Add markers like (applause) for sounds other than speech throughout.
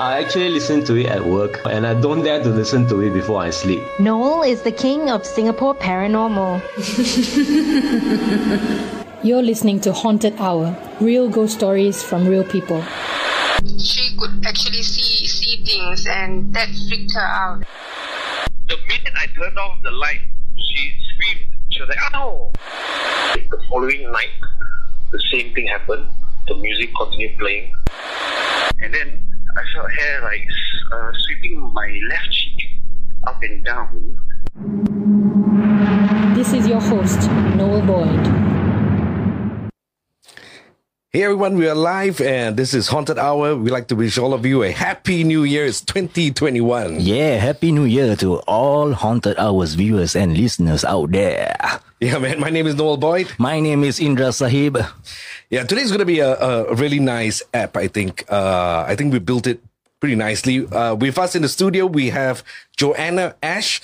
I actually listen to it at work and I don't dare to listen to it before I sleep. Noel is the king of Singapore Paranormal. (laughs) You're listening to Haunted Hour, real ghost stories from real people. She could actually see see things and that freaked her out. The minute I turned off the light, she screamed. She was like, ow! The following night, the same thing happened. The music continued playing. And then I felt hair like uh, sweeping my left cheek up and down. This is your host, Noel Boyd. Hey everyone, we are live and this is Haunted Hour. We'd like to wish all of you a happy new year. It's 2021. Yeah, happy new year to all Haunted Hours viewers and listeners out there. Yeah, man. My name is Noel Boyd. My name is Indra Sahib. Yeah, today's going to be a, a really nice app, I think. Uh, I think we built it pretty nicely. Uh, with us in the studio, we have Joanna Ash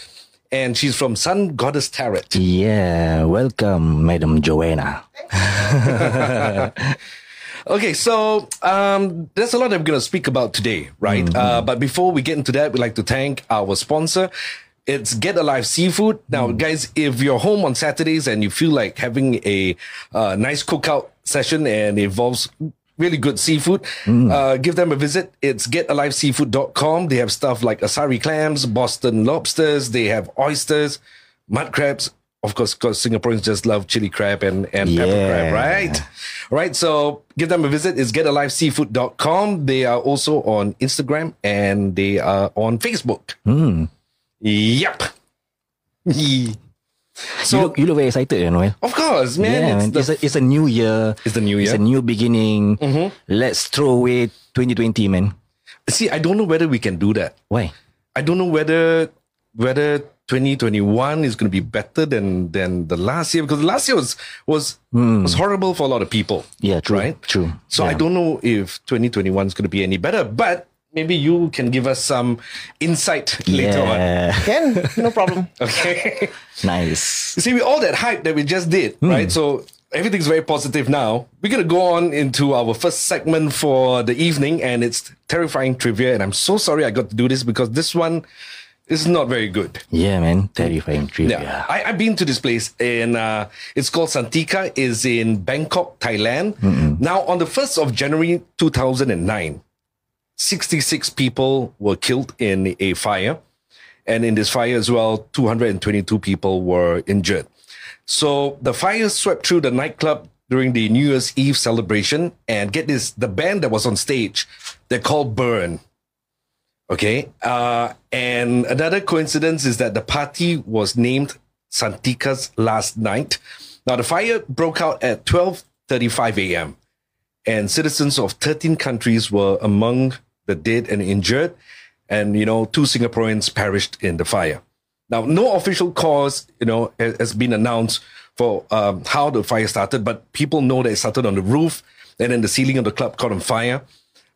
and she's from Sun Goddess Tarot. Yeah, welcome, Madam Joanna. (laughs) okay, so um, there's a lot we're going to speak about today, right? Mm-hmm. Uh, but before we get into that, we'd like to thank our sponsor. It's Get Alive Seafood. Now, mm. guys, if you're home on Saturdays and you feel like having a uh, nice cookout session and involves really good seafood. Mm. Uh, give them a visit. It's getaliveseafood.com. They have stuff like asari clams, Boston lobsters. They have oysters, mud crabs. Of course, because Singaporeans just love chili crab and, and yeah. pepper crab, right? Right. So give them a visit. It's getaliveseafood.com. They are also on Instagram and they are on Facebook. Mm. Yep. (laughs) So you look, you look very excited, you know. Of course, man. Yeah, it's, man. it's, a, it's a new year. It's the new year. It's a new beginning. Mm-hmm. Let's throw away 2020, man. See, I don't know whether we can do that. Why? I don't know whether whether 2021 is going to be better than than the last year because last year was was mm. was horrible for a lot of people. Yeah, true, right. True. So yeah. I don't know if 2021 is going to be any better, but maybe you can give us some insight later yeah. on. Can, no problem. (laughs) okay. Nice. You see, with all that hype that we just did, mm. right? So everything's very positive now. We're going to go on into our first segment for the evening, and it's terrifying trivia. And I'm so sorry I got to do this because this one is not very good. Yeah, man. Terrifying trivia. Yeah. I, have been to this place, and uh, it's called Santika, is in Bangkok, Thailand. Mm-mm. Now, on the 1st of January 2009, 66 people were killed in a fire. And in this fire as well, 222 people were injured. So the fire swept through the nightclub during the New Year's Eve celebration. And get this, the band that was on stage, they're called Burn. Okay. Uh, and another coincidence is that the party was named Santika's last night. Now the fire broke out at 12:35 a.m. and citizens of 13 countries were among the dead and injured. And, you know, two Singaporeans perished in the fire. Now, no official cause, you know, has been announced for um, how the fire started, but people know that it started on the roof and then the ceiling of the club caught on fire.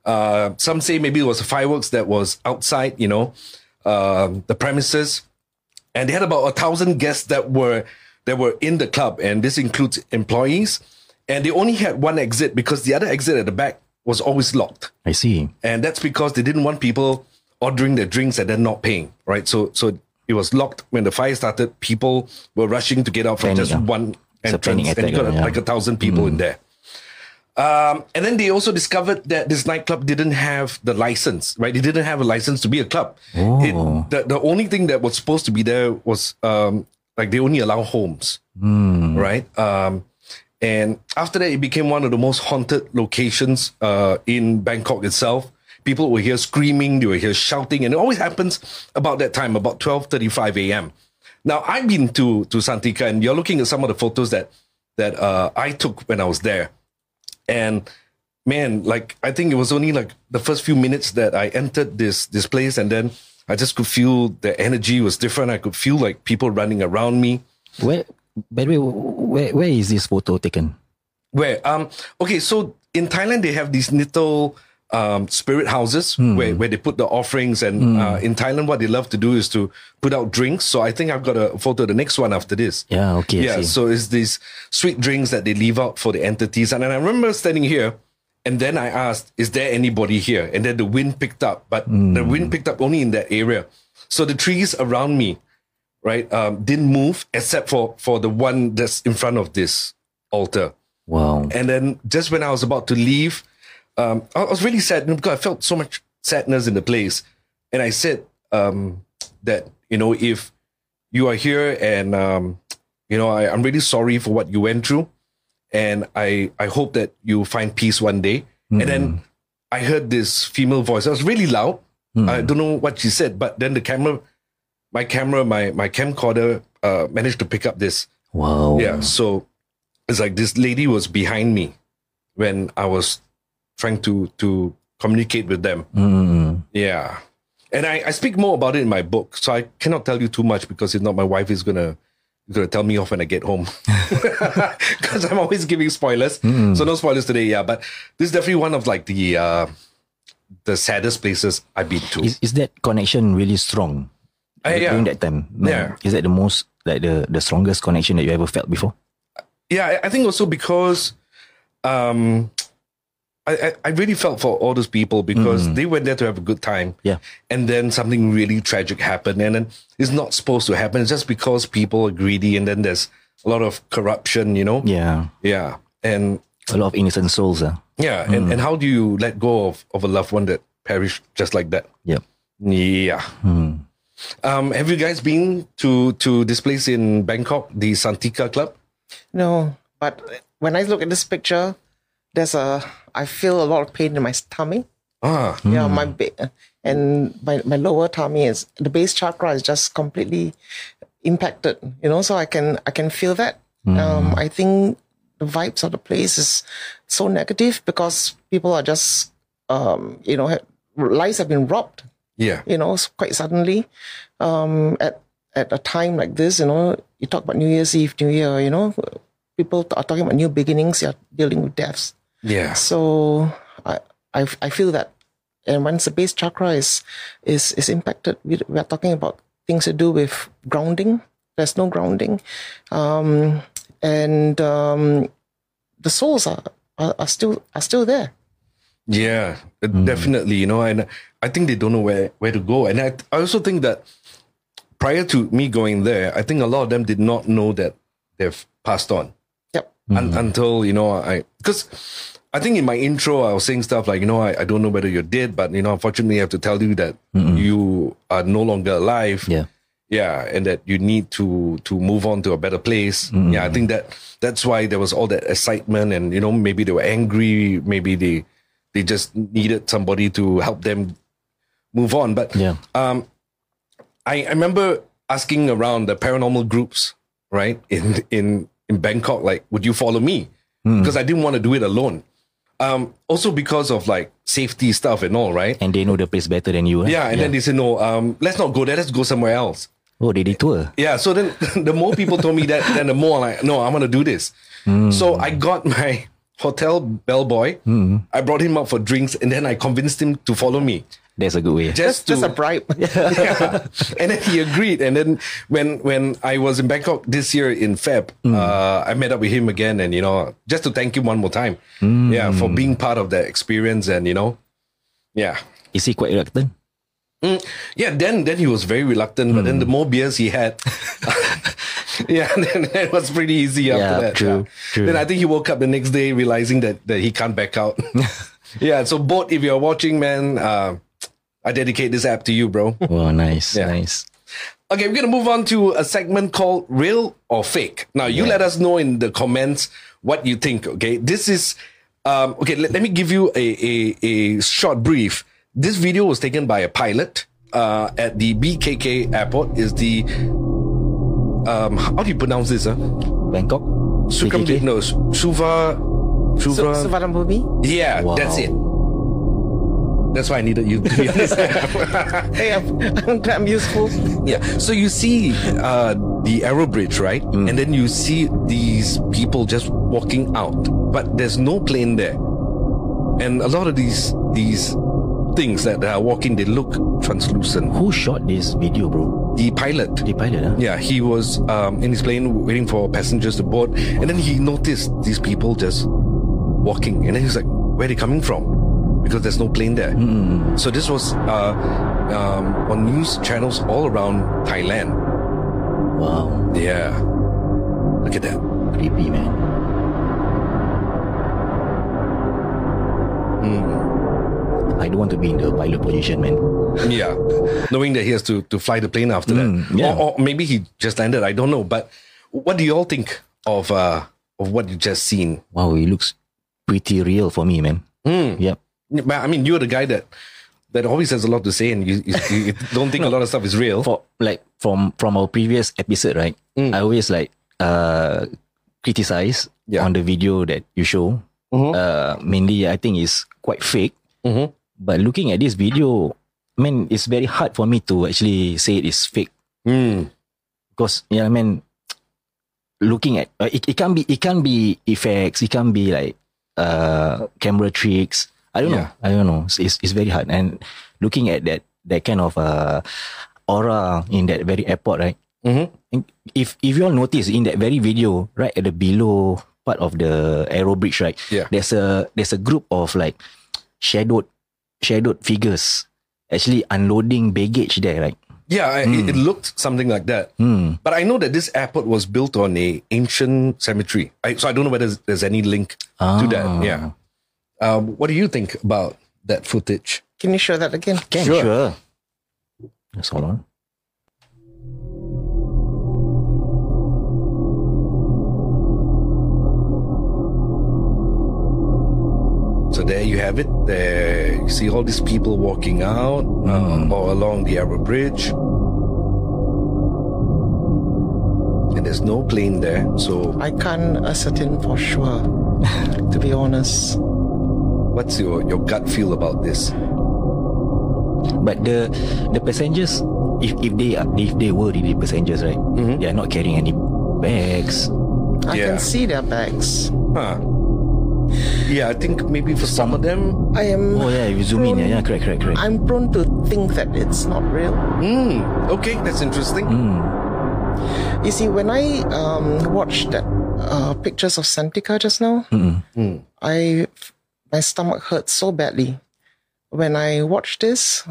Uh, some say maybe it was fireworks that was outside, you know, uh, the premises. And they had about a thousand guests that were that were in the club, and this includes employees. And they only had one exit because the other exit at the back was always locked. I see. And that's because they didn't want people ordering their drinks and then not paying, right? So so it was locked when the fire started. People were rushing to get out from just one entrance, and you got yeah. like a thousand people mm. in there. Um, and then they also discovered that this nightclub didn't have the license, right? They didn't have a license to be a club. Oh. It, the, the only thing that was supposed to be there was um, like they only allow homes, mm. right? Um, and after that, it became one of the most haunted locations uh, in Bangkok itself. People were here screaming, they were here shouting, and it always happens about that time, about 12.35 a.m. Now, I've been to, to Santika, and you're looking at some of the photos that, that uh, I took when I was there. And man, like, I think it was only like the first few minutes that I entered this, this place, and then I just could feel the energy was different. I could feel like people running around me. Where by the way, where where is this photo taken? Where? Um. Okay. So in Thailand, they have these little um, spirit houses Hmm. where, where they put the offerings. And uh, in Thailand, what they love to do is to put out drinks. So I think I've got a photo, the next one after this. Yeah, okay. Yeah. So it's these sweet drinks that they leave out for the entities. And then I remember standing here And then I asked, "Is there anybody here?" And then the wind picked up, but the wind picked up only in that area. So the trees around me, right, um, didn't move except for for the one that's in front of this altar. Wow. And then just when I was about to leave, um, I was really sad because I felt so much sadness in the place. And I said um, that, you know, if you are here and, um, you know, I, I'm really sorry for what you went through. And I, I hope that you find peace one day. And then I heard this female voice. It was really loud. I don't know what she said, but then the camera, my camera, my, my camcorder uh, managed to pick up this. Wow. Yeah. So it's like this lady was behind me when I was trying to to communicate with them. Mm. Yeah. And I, I speak more about it in my book. So I cannot tell you too much because if not my wife is gonna gonna tell me off when I get home. (laughs) (laughs) Because I'm always giving spoilers. So no spoilers today, yeah. But this is definitely one of like the uh the saddest places I've been to. Is, is that connection really strong Uh, yeah. during that time? Yeah. Is that the most, like the, the strongest connection that you ever felt before? Yeah, I, think also because um I, I, really felt for all those people because they went there to have a good time. Yeah. And then something really tragic happened. And then it's not supposed to happen. It's just because people are greedy and then there's a lot of corruption, you know? Yeah. Yeah. And A lot of innocent souls. Uh. yeah. And, and how do you let go of, of a loved one that perished just like that? Yep. Yeah. Um, have you guys been to, to this place in Bangkok, the Santika Club? No, but when I look at this picture, there's a I feel a lot of pain in my tummy. Ah. Yeah, my ba- and my my lower tummy is the base chakra is just completely impacted. You know, so I can I can feel that. Um, I think the vibes of the place is so negative because people are just um, you know ha- lives have been robbed Yeah. you know, quite suddenly. Um, at at a time like this, you know, you talk about New Year's Eve, New Year, you know, people are talking about new beginnings. You're dealing with deaths. Yeah. So I I, I feel that, and once the base chakra is is is impacted, we, we are talking about things to do with grounding. There's no grounding, um, and um, the souls are, are are still are still there. Yeah, uh, definitely. You know, and I think they don't know where where to go. And I, I also think that prior to me going there, I think a lot of them did not know that they've passed on Yep. Un- until you know I because I think in my intro I was saying stuff like you know I, I don't know whether you're dead, but you know unfortunately I have to tell you that you are no longer alive. Yeah. yeah and that you need to to move on to a better place yeah i think that that's why there was all that excitement and you know maybe they were angry maybe they they just needed somebody to help them move on but Yeah. um i i remember asking around the paranormal groups right in in in bangkok like would you follow me because i didn't want to do it alone um also because of like safety stuff and all right And they know the place better than you. eh? yeah and then they said no um let's not go there let's go somewhere else Oh, they detour. yeah, so then (laughs) the more people told me that, then the more like, no, I'm gonna do this. So I got (laughs) my hotel bellboy. Hmm. I brought him out for drinks, and then I convinced him to follow me. That's a good way. Just Just to, a bribe. (laughs) yeah. (laughs) and then he agreed. And then when when I was in Bangkok this year in Feb, hmm. uh, I met up with him again, and you know, just to thank him one more time, hmm. yeah, for being part of that experience, and you know, yeah. Is he quite reluctant? Yeah, then then he was very reluctant, but then the more beers he had, (laughs) (laughs) yeah, then it was pretty easy after Yeah, that. true, yeah. true. Then I think he woke up the next day realizing that, that he can't back out. (laughs) yeah, so both, if you're watching, man, uh, I dedicate this app to you, bro. Oh, nice, Yeah. nice. Okay, we're gonna move on to a segment called "Real or Fake." Now, you let us know in the comments what you think. Okay, this is um, okay. Let, let me give you a, a a short brief. This video was taken by a pilot uh, at the BKK airport. Is the um, how do you pronounce this? Huh? Bangkok? Sukram BKK? no Suva Su- Suva. Suvarnabhumi? yeah, Wow. that's it. That's why I needed you to be on this (laughs) app. (laughs) Hey, I'm, I'm glad I'm useful. Yeah. So you see uh, the Aero Bridge, right? And then you see these people just walking out, but there's no plane there. And a lot of these these things that are walking, they look translucent. Who shot this video, bro? The pilot. The pilot, huh? Yeah, he was um, in his plane waiting for passengers to board, and then he noticed these people just walking, and then he's like, where are they coming from because there's no plane there. So this was uh, um, on news channels all around Thailand. Wow. Yeah, look at that. Creepy, man. I don't want to be in the pilot position, man. Yeah, knowing that he has to to fly the plane after Mm, that, yeah. or, or maybe he just landed. I don't know. But what do you all think of uh of what you just seen? Wow, it looks pretty real for me, man. Hmm. Yep. But I mean, you're the guy that that always has a lot to say, and you, you, you (laughs) don't think a lot of stuff is real. For like from from our previous episode, right? Mm. I always like uh criticize Yeah. on the video that you show. Mhm. Uh, mainly, I think it's quite fake. Mhm. But looking at this video, I mean, it's very hard for me to actually say it is fake Hmm. because yeah, I mean, looking at uh, it, it can be it can be effects, it can be like uh camera tricks. I don't know. I don't know. It's, it's it's very hard. And looking at that that kind of uh aura in that very airport, right? Mhm. If if you all notice in that very video, right at the below part of the aero bridge, right? Yeah. There's a there's a group of like shadowed shadowed figures actually unloading baggage there, right? Yeah, I, it, it looked something like that. Hmm. But I know that this airport was built on a ancient cemetery. I, so I don't know whether there's, there's any link to that. Ah. Yeah. Um, what do you think about that footage? Can you show that again? Can Sure. sure. Just hold on. So there you have it. There you see all these people walking out uh, or along the Aero Bridge. And there's no plane there. So I can't ascertain for sure, to be honest. what's your, your gut feel about this? But the the passengers, if if they are if they were really passengers, right? Mhm. They are not carrying any bags. I Yeah. can see their bags. Huh. Yeah, I think maybe for some of them. I am. Oh yeah, if you zoom in, yeah, yeah, correct, correct, correct. I'm prone to think that it's not real. Hmm. Okay, that's interesting. Hmm. You see, when I um, watched that uh, pictures of Santika just now, Mm-mm. I my stomach hurt so badly. When I watch this,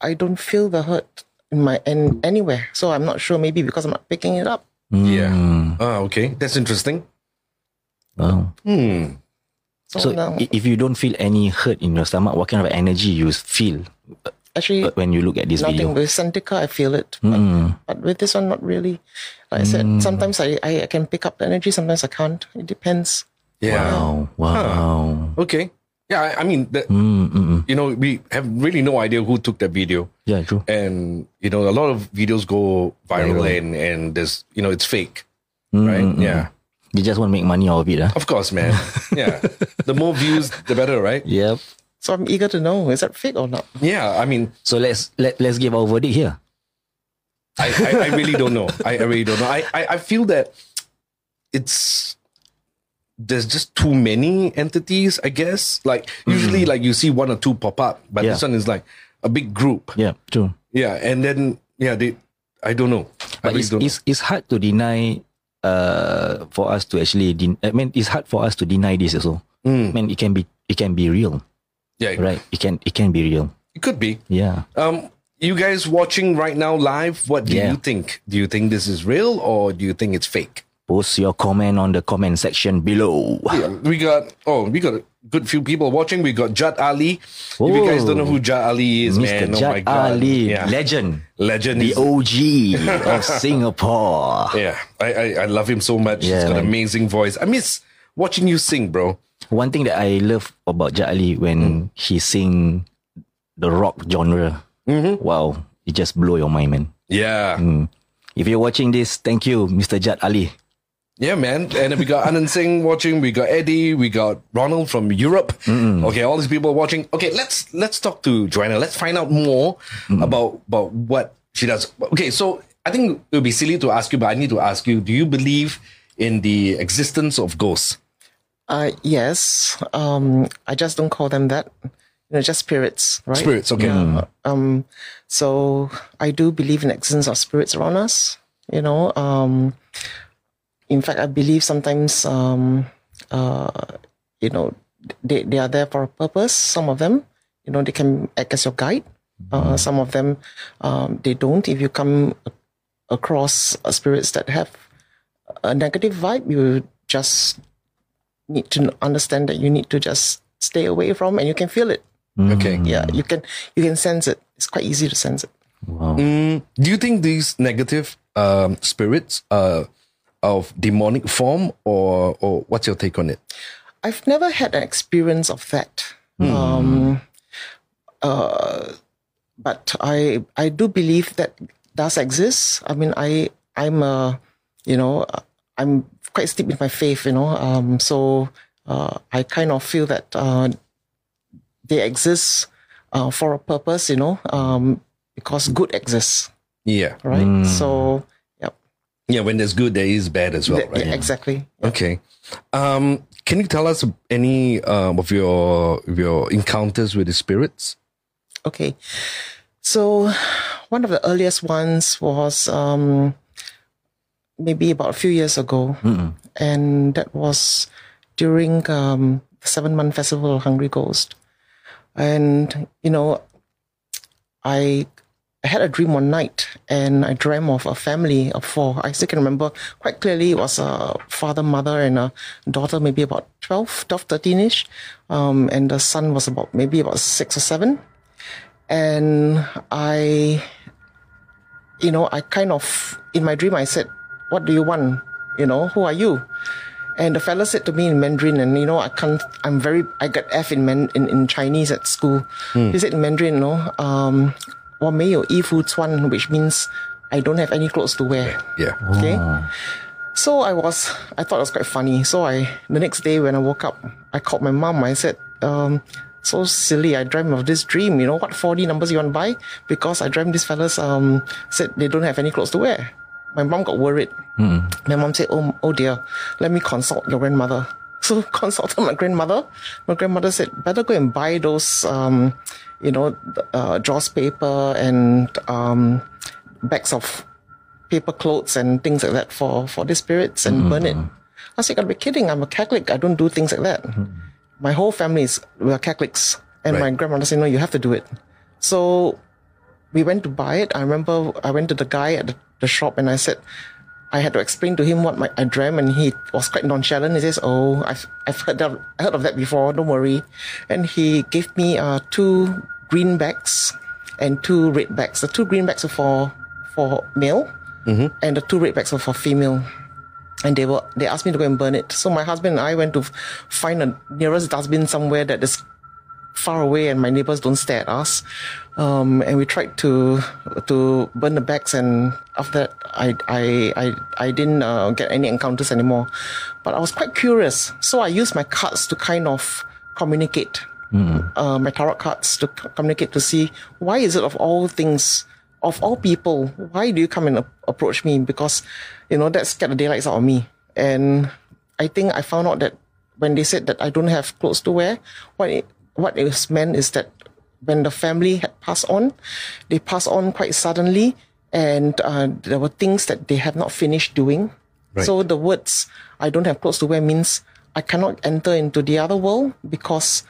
I don't feel the hurt in my in anywhere. So I'm not sure. Maybe because I'm not picking it up. Yeah. Mm. Ah, okay, that's interesting. Wow. Hmm. So, So if you don't feel any hurt in your stomach, what kind of energy you feel actually, uh, when you look at this nothing video? with Santika. I feel it, but, Mm. but with this one, not really. Like I said, sometimes I, I I can pick up the energy. Sometimes I can't. It depends. Yeah. Wow. Wow. Okay. Yeah, I, I mean, the, Mm, mm, mm. you know, we have really no idea who took that video. Yeah, true. and you know a lot of videos go viral Viral. and and there's you know it's fake Mm, right mm, mm. yeah They just want to make money out of it, huh? of course man yeah the more views the better right Yep. So I'm eager to know is that fake or not? yeah i mean So let's let let's give our verdict here. i i, I really don't know I, I really don't know I, I i feel that it's there's just too many entities i guess like usually mm. like you see one or two pop up but this one is like a big group Yeah, true. yeah and then yeah they i don't know I But really it's, don't know. it's it's hard to deny uh for us to actually den- I mean it's hard for us to deny this also. Mm. I mean it can be it can be real, yeah right? It can it can be real. it could be Yeah. Um, you guys watching right now live, what do Yeah. you think? Do you think this is real or do you think it's fake? Post your comment on the comment section below. Yeah, we got oh, we got a good few people watching. We got Jatt Ali. If you guys don't know who Jatt Ali is, Mr. man, oh my Jad god, Ali, yeah. legend, legend, the OG (laughs) of Singapore. yeah, I, I I love him so much. He's got an amazing voice. I miss watching you sing, bro. One thing that I love about Jatt Ali when Mm. he sing the rock genre, Mm-hmm. wow, it just blow your mind, man. Yeah, Mm. If you're watching this, thank you, Mr. Jatt Ali. Yeah, man. And then we got Anand Singh watching. We got Eddie. We got Ronald from Europe. Okay, all these people watching. Okay, let's let's talk to Joanna. Let's find out more about about what she does. Okay, so I think it would be silly to ask you, but I need to ask you: Do you believe in the existence of ghosts? Uh, yes. Um, I just don't call them that. You know, just spirits, right? Spirits, okay. Yeah. Um, so I do believe in existence of spirits around us. You know, um, in fact, I believe sometimes, um, uh, you know, they, they are there for a purpose. Some of them, you know, they can act as your guide. Uh, some of them, um, they don't. If you come across uh, spirits that have a negative vibe, you just need to understand that you need to just stay away from, and you can feel it. Okay. Yeah, you can you can sense it. It's quite easy to sense it. Mm, do you think these negative um, spirits are of demonic form, or or what's your take on it? I've never had an experience of that. Um, uh, but I I do believe that does exist. I mean, I I'm a you know I'm quite steep in my faith. You know, um, so uh, I kind of feel that uh, they exist uh, for a purpose. You know, um, because good exists, Yeah, right? So yeah, yeah. When there's good, there is bad as well, yeah, right? exactly. Okay. Um, can you tell us any um, of your your encounters with the spirits? Okay. So one of the earliest ones was um, maybe about a few years ago. And that was during um, the seven month festival of Hungry Ghost. And, you know, I I had a dream one night and I dreamt of a family of four. I still can remember quite clearly it was a father, mother, and a daughter, maybe about 12, 12, 13 ish. Um, and the son was about maybe about six or seven. And I, you know, I kind of, in my dream, I said, What do you want? You know, who are you? And the fella said to me in Mandarin, and you know, I can't, I'm very, I got F in, man, in, in Chinese at school. He said in Mandarin, you know, um, 我没有衣服穿, which means I don't have any clothes to wear. Yeah. Okay. So I was, I thought it was quite funny. So I, the next day when I woke up, I called my mom. I said, um, so silly. I dreamt of this dream. You know what 4D numbers you want to buy? Because I dreamt these fellas, um, said they don't have any clothes to wear. My mom got worried. My mom said, oh, oh dear, let me consult your grandmother. So (laughs) consulted my grandmother. My grandmother said, better go and buy those, um, you know, uh, joss paper and, um, bags of paper clothes and things like that for for the spirits and burn it. I said, "You gotta be kidding! I'm a Catholic. I don't do things like that. My whole family is we are Catholics, and my grandmother said, "No, you have to do it." So we went to buy it. I remember I went to the guy at the, the shop and I said, I had to explain to him what my, I dreamt, and he was quite nonchalant. He says, "Oh, I've I've heard of, I heard of that before. Don't worry." And he gave me uh, two green bags and two red bags. The two green bags are for for male, and the two red bags are for female. And they were they asked me to go and burn it. So my husband and I went to find a nearest dustbin somewhere that is far away and my neighbors don't stare at us. Um, and we tried to to burn the bags and after that I I I, I didn't uh, get any encounters anymore. But I was quite curious. So I used my cards to kind of communicate. Uh, my tarot cards to communicate to see why is it of all things of all people why do you come and ap- approach me because you know that scared the daylights out of me and I think I found out that when they said that I don't have clothes to wear, what it, what it was meant is that when the family had passed on, they passed on quite suddenly, and uh, there were things that they have not finished doing. So the words "I don't have clothes to wear" means I cannot enter into the other world because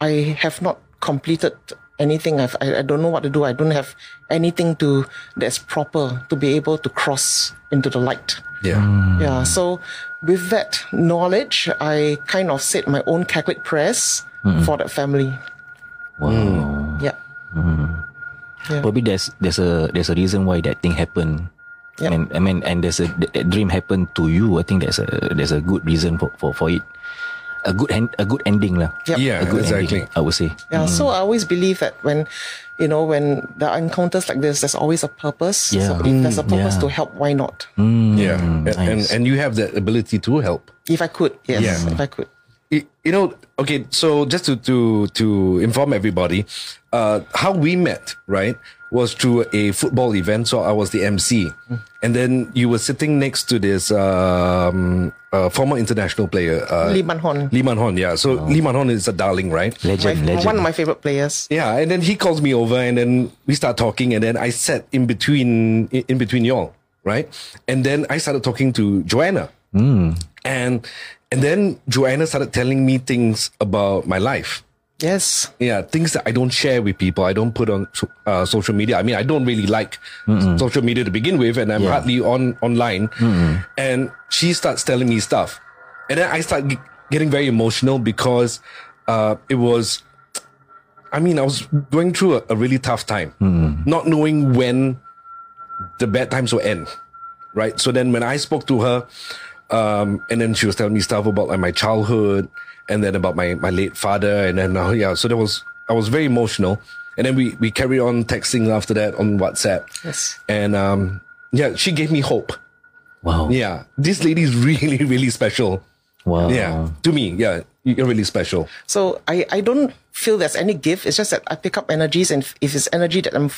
I have not completed anything. I've, I I don't know what to do. I don't have anything to that's proper to be able to cross into the light. Yeah. Yeah. So with that knowledge, I kind of said my own Catholic prayers for that family. Wow. Mm. Mm-hmm. Yeah. Probably there's there's a there's a reason why that thing happened. Yep. And I mean, and there's a that dream happened to you. I think there's a there's a good reason for for, for it. A good end, a good ending lah. Yep. Yeah, A good exactly. ending, I would say. Yeah. So mm. I always believe that when, you know, when there are encounters like this, there's always a purpose. Yeah. So if there's a mm, purpose yeah. to help, why not? Yeah. and, and nice. and you have the ability to help. If I could, yes. Yeah. If I could. Y- you know okay so just to to to inform everybody uh how we met right was through a football event. So i was the mc and then you were sitting next to this um uh, former international player uh Lee Man Hon. Lee Man Hon, yeah. So Lee Man Hon is a darling right? My, Legend, legend. one of my favorite players. yeah and then he calls me over and then we start talking and then i sat in between in in between y'all right? And then i started talking to joanna. And And then Joanna started telling me things about my life. Yes. Yeah, things that I don't share with people. I don't put on uh, social media. I mean, I don't really like social media to begin with, and I'm Yeah. hardly on online. And she starts telling me stuff, and then I start g- getting very emotional because uh, it was. I mean, I was going through a, a really tough time, not knowing when the bad times will end, right? So then when I spoke to her, um, and then she was telling me stuff about like my childhood and then about my, my late father. And then, uh, yeah, so there was, I was very emotional. And then we, we carried on texting after that on WhatsApp. Yes. And, um, yeah, she gave me hope. Wow. Yeah. This lady is really, (laughs) really special. Wow. Yeah. To me, yeah, you're really special. So I, I don't feel there's any gift. It's just that I pick up energies, and if it's energy that I'm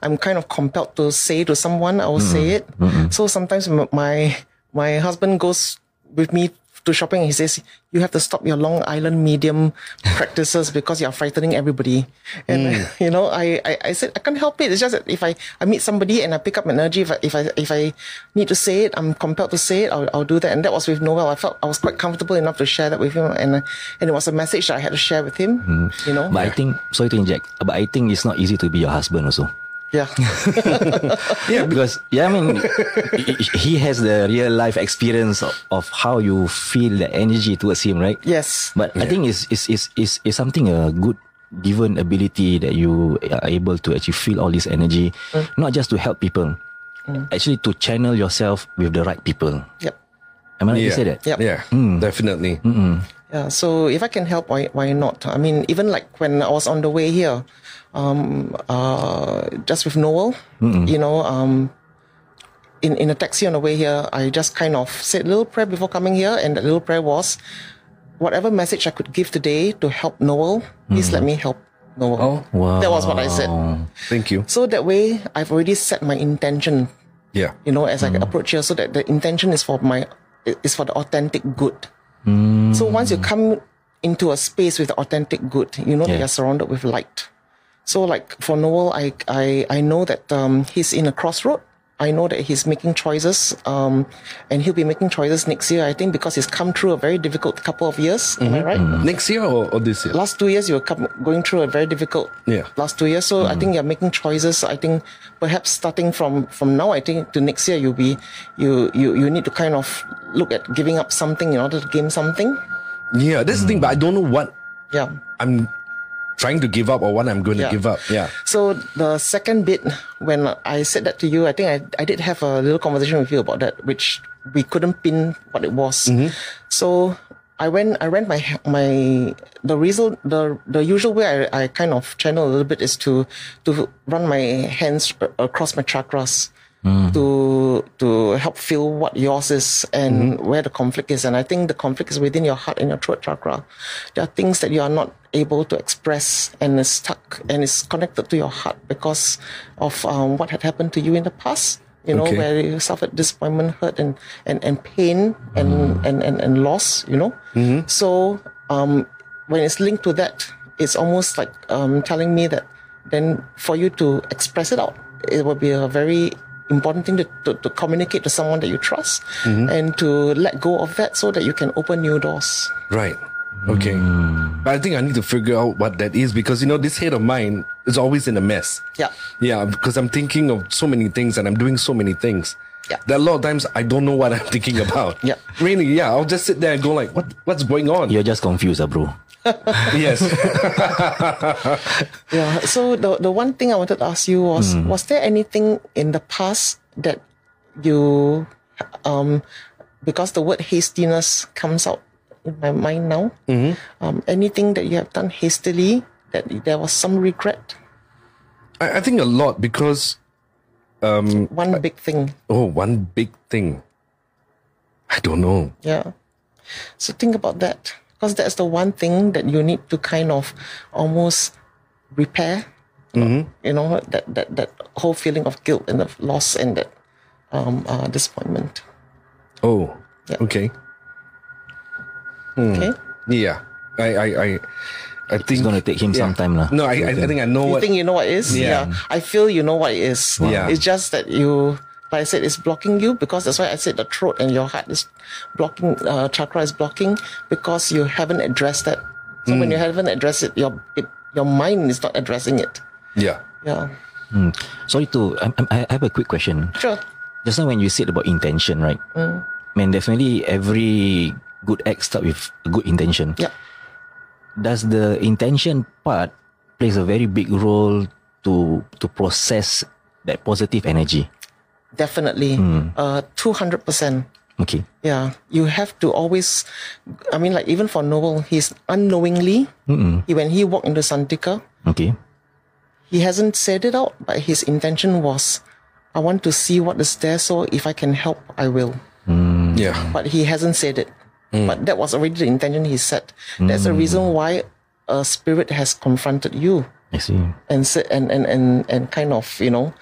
I'm kind of compelled to say to someone, I will say it. So sometimes my my husband goes with me to shopping. and He says you have to stop your Long Island medium practices because you're frightening everybody. And hmm. (laughs) you know, I, I I said I can't help it. It's just that if I I meet somebody and I pick up energy, if I if I if I need to say it, I'm compelled to say it. I'll, I'll do that. And that was with Noel. I felt I was quite comfortable enough to share that with him, and uh, and it was a message that I had to share with him. Hmm. You know, But I think, sorry to inject, but I think it's not easy to be your husband also. Yeah, (laughs) Yeah. Because, yeah, I mean, he- he has the real life experience of, of how you feel the energy towards him, right? yes, But I think it's, it's, it's, it's, it's something a good given ability that you are able to actually feel all this energy, mm. not just to help people, mm. actually to channel yourself with the right people. yep. Am I right Yeah. to say that? Yep. Yeah. Mm. Definitely. Yeah, so if I can help, why why not? I mean, even like when I was on the way here, um, uh, just with Noel, you know, um, in in a taxi on the way here, I just kind of said a little prayer before coming here, and the little prayer was, whatever message I could give today to help Noel, please let me help Noel. Oh, Wow. That was what I said. Thank you. So that way, I've already set my intention Yeah. you know, as I approach here, so that the intention is for my is for the authentic good. So once you come into a space with authentic good, you know that you're surrounded with light. So like for Noel, I I I know that um, he's in a crossroad. I know that he's making choices, um, and he'll be making choices next year. I think because he's come through a very difficult couple of years. Am I right? Next year or, or this year? last two years you were come, going through a very difficult Yeah. last two years so i think you're making choices i think perhaps starting from from now i think to next year you'll be you you you need to kind of look at giving up something in order to gain something Yeah, that's the thing, but I don't know what yeah I'm trying to give up or what I'm going to give up. Yeah. so the second bit when i said that to you i think i, I did have a little conversation with you about that which we couldn't pin what it was mm-hmm. so I went. I ran my my the reason the the usual way I, I kind of channel a little bit is to to run my hands across my chakras to to help feel what yours is and where the conflict is. And I think the conflict is within your heart and your throat chakra. There are things that you are not able to express and is stuck and is connected to your heart because of um, what had happened to you in the past. You know, Okay. where you suffered disappointment, hurt, and and, and pain and, and, and and loss. You know, so um, when it's linked to that, it's almost like um, telling me that then for you to express it out, it will be a very important thing to, to, to communicate to someone that you trust and to let go of that so that you can open new doors. Right. Okay. But I think I need to figure out what that is because, you know, this head of mine is always in a mess. Yeah. Yeah, because I'm thinking of so many things and I'm doing so many things. Yeah. That a lot of times I don't know what I'm thinking about. (laughs) Yeah. Really, yeah. I'll just sit there and go like, what what's going on? You're just confused, ah, bro. (laughs) Yes. (laughs) Yeah. So the the one thing I wanted to ask you was was there anything in the past that you um because the word hastiness comes out in my mind now. Um, anything that you have done hastily that there was some regret. I, I think a lot because um, One big thing. oh, one big thing. I don't know. Yeah. So think about that because that's the one thing that you need to kind of almost repair. You know that that that whole feeling of guilt and of loss and that um, uh, disappointment. Oh. Yeah. Okay. Okay. Yeah. I I I, I think It's gonna take him some time lah. No, I, I I think I know You what think you know what it is? Yeah. I feel you know what it is. Yeah. It's just that you But I said it's blocking you because that's why I said the throat and your heart is blocking, uh, chakra is blocking because you haven't addressed that. So when you haven't addressed it, your it, your mind is not addressing it. Yeah. Yeah. Sorry to, I, I I have a quick question. Sure. Just now when you said about intention, right? Mm. Man, definitely every good act start with a good intention. Yeah. Does the intention part plays a very big role to to process that positive energy? Definitely. Hmm. Uh, 200%. Okay. Yeah. You have to always, I mean, like even for Noel, he's unknowingly, he, when he walked into Santika, Okay. he hasn't said it out, but his intention was, I want to see what is there, so if I can help, I will. Mm. Yeah. But he hasn't said it. Mm. But that was already the intention he said. That's the mm. reason why a spirit has confronted you I see. and said and, and, and, and kind of, you know,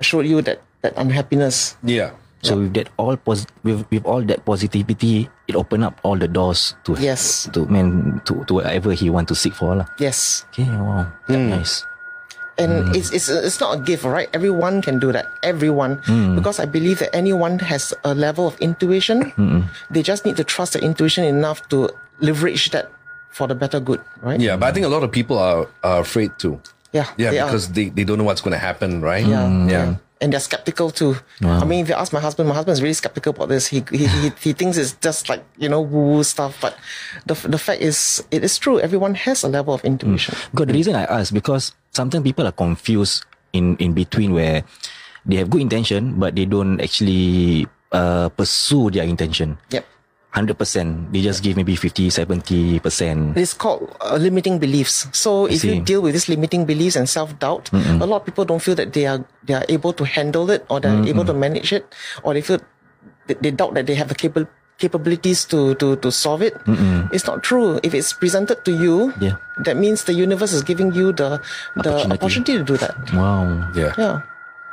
showed you that, that unhappiness. Yeah. So with that all pos- with, with all that positivity, it opened up all the doors to Yes. to man to, to whatever he want to seek for lah. Yes. Okay, wow, hmm. nice. And hmm. it's, it's it's not a gift, right? Everyone can do that. Everyone, hmm. because I believe that anyone has a level of intuition. They just need to trust the intuition enough to leverage that for the better good, right? Yeah. But I think a lot of people are, are afraid to. yeah, Yeah, they are. because they, they don't know what's going to happen, right? Yeah, Yeah. And they're skeptical too. I mean, if you ask my husband, my husband's really skeptical about this. He he he, he thinks it's just like you know woo woo stuff, but the the fact is, it is true. Everyone has a level of intuition. Because the reason I ask because sometimes people are confused in in between where they have good intention but they don't actually uh, pursue their intention. Yep. 100%. They just give maybe 50, 70%. It's called uh, limiting beliefs. So if you deal with these limiting beliefs and self doubt, a lot of people don't feel that they are they are able to handle it or they're able to manage it, or they feel they, they doubt that they have the capa- capabilities to to to solve it. It's not true. If it's presented to you, Yeah. that means the universe is giving you the the Opportunity. opportunity to do that. Wow. Yeah. Yeah,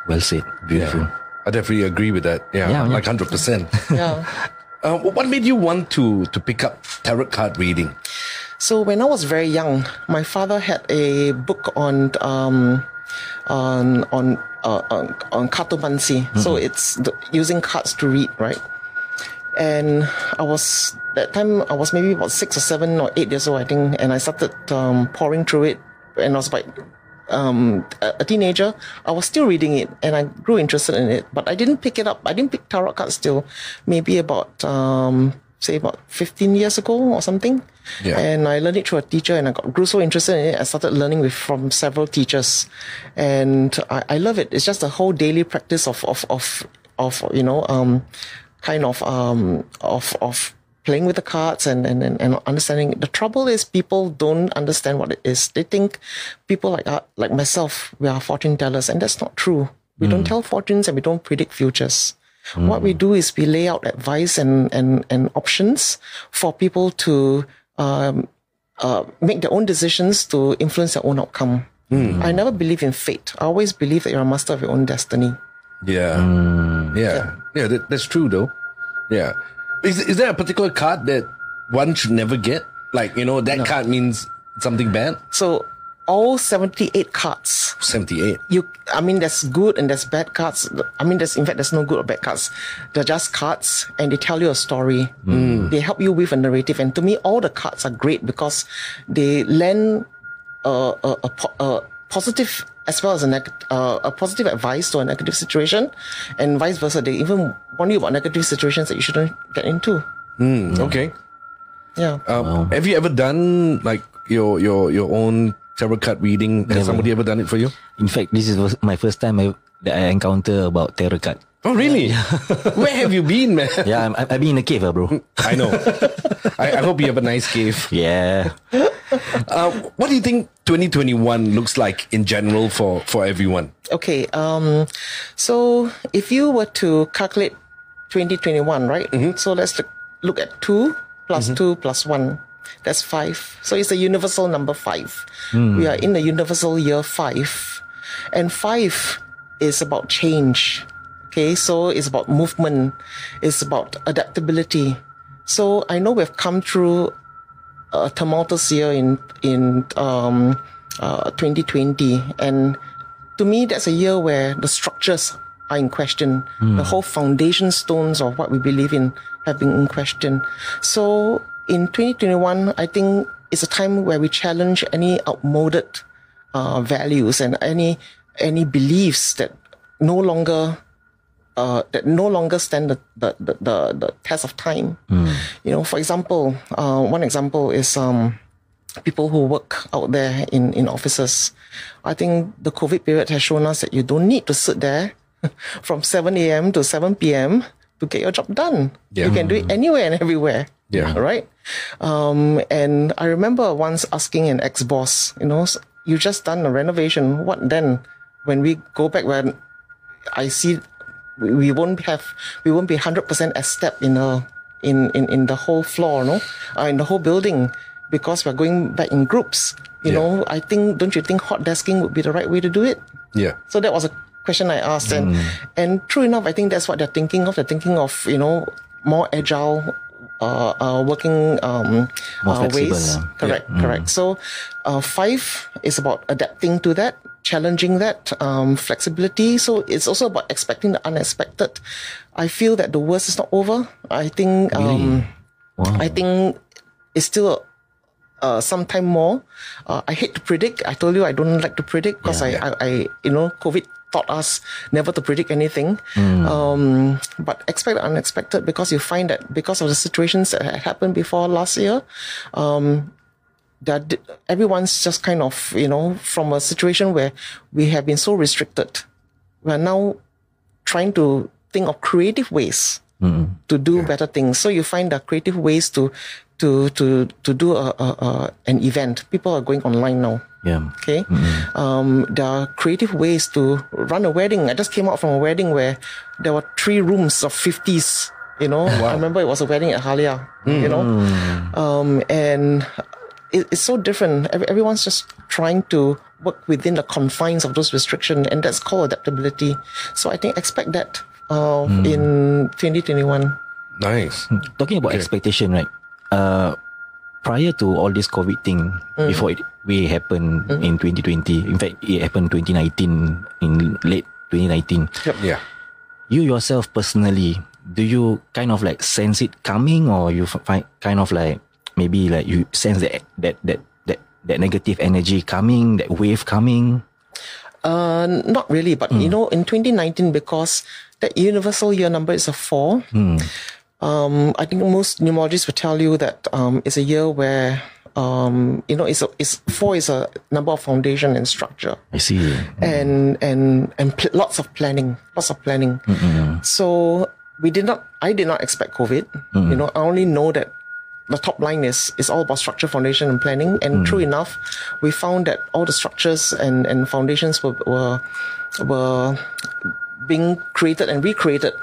Well said. Beautiful. I definitely agree with that. Yeah. Yeah, yeah. Like 100%. yeah. (laughs) uh, what made you want to, to pick up tarot card reading? So when I was very young, my father had a book on um, on on uh, on, on cartomancy. So it's the, using cards to read, right? And I was that time I was maybe about six or seven or eight years old, I think, and I started um, pouring through it, and I was like um, a, teenager. I was still reading it, and I grew interested in it, but I didn't pick it up. I didn't pick tarot cards till maybe about um, say about 15 years ago or something. Yeah. And I learned it through a teacher and I got, grew so interested in it. I started learning with from several teachers and I, I love it. It's just a whole daily practice of, of, of, of, you know, um, kind of, um, of, of playing with the cards and, and, and, and understanding. The trouble is people don't understand what it is. They think people like, uh, like myself, we are fortune tellers and that's not true. We don't tell fortunes and we don't predict futures. What we do is we lay out advice and, and, and options for people to um, uh, make their own decisions to influence their own outcome. I never believe in fate. I always believe that you're a master of your own destiny. Yeah. Yeah. Yeah, that, that's true though. Yeah. Is, is there a particular card that one should never get? Like, you know, that card means something bad? So all 78 cards. 78. you i mean there's good and there's bad cards. I mean there's in fact there's no good or bad cards. They're just cards and they tell you a story. Hmm. They help you with a narrative. And to me all the cards are great because they lend a, a, a, po- a positive as well as a, neg- uh, a positive advice to a negative situation and vice versa they even warn you about negative situations that you shouldn't get into Mm, Okay. yeah Um, Have you ever done like your your your own tarot card reading? Has Never. somebody ever done it for you? In fact, this is my first time I, that I encounter about tarot card. Oh, really? (laughs) Where have you been, man? (laughs) Yeah, I'm, I've been in a cave, ah, bro. I know. (laughs) I, I hope you have a nice cave. Yeah. Uh, what do you think 2021 looks like in general for, for everyone? Okay, um, so if you were to calculate 2021, right? So let's look, look at 2 plus 2 plus 1. That's 5. So it's a universal number 5. We are in the universal year 5. And 5 is about change. Okay, so it's about movement, it's about adaptability. So I know we've come through a tumultuous year in in um, uh, 2020, and to me, that's a year where the structures are in question. The whole foundation stones of what we believe in have been in question. So in 2021, I think it's a time where we challenge any outmoded uh, values and any any beliefs that no longer uh, that no longer stand the, the, the, the, test of time. You know, for example, uh, one example is um, people who work out there in, in offices. I think the COVID period has shown us that you don't need to sit there (laughs) from 7 a.m. to 7 p.m. to get your job done. You can do it anywhere and everywhere. Yeah. Right. Um, and I remember once asking an ex boss, you know, you just done a renovation. What then? When we go back, when I see we won't have we won't be hundred percent a step in a in, in in the whole floor, no, uh, in the whole building because we're going back in groups. You Yeah. know, I think don't you think hot desking would be the right way to do it? Yeah. So that was a question I asked, and and true enough, I think that's what they're thinking of. They're thinking of you know more agile. Uh, uh, working um, uh, ways. uh, Correct, correct. So, uh, five is about adapting to that, challenging that um, flexibility. So it's also about expecting the unexpected. I feel that the worst is not over. I think um, Wow. I think it's still uh, some time more. Uh, I hate to predict. I told you I don't like to predict because I, I, I, you know, COVID taught us never to predict anything. Um, but expect the unexpected because you find that because of the situations that had happened before last year, um, that everyone's just kind of, you know, from a situation where we have been so restricted, we're now trying to think of creative ways to do better things. So you find the creative ways to to to to do a, a, a an event. People are going online now. Yeah. Okay, um, there are creative ways to run a wedding. I just came out from a wedding where there were three rooms of fifties. You know, I remember it was a wedding at Halia. You know, um, and it, it's so different. Every, everyone's just trying to work within the confines of those restrictions, and that's called adaptability. So I think expect that uh, in 2021. Nice. Talking about expectation, right? Uh, prior to all this COVID thing, before it we happened in 2020, in fact, it happened 2019, in late 2019. Yeah. You yourself personally, do you kind of like sense it coming, or you find kind of like maybe like you sense that that that that that negative energy coming, that wave coming? Uh, not really, but you know, in 2019, because that universal year number is a four, um, I think most numerologists will tell you that um, it's a year where um, you know, it's a, it's four is a number of foundation and structure. I see. and and and pl- lots of planning, lots of planning. So we did not. I did not expect COVID. You know, I only know that the top line is is all about structure, foundation, and planning. And hmm. true enough, we found that all the structures and and foundations were were were being created and recreated.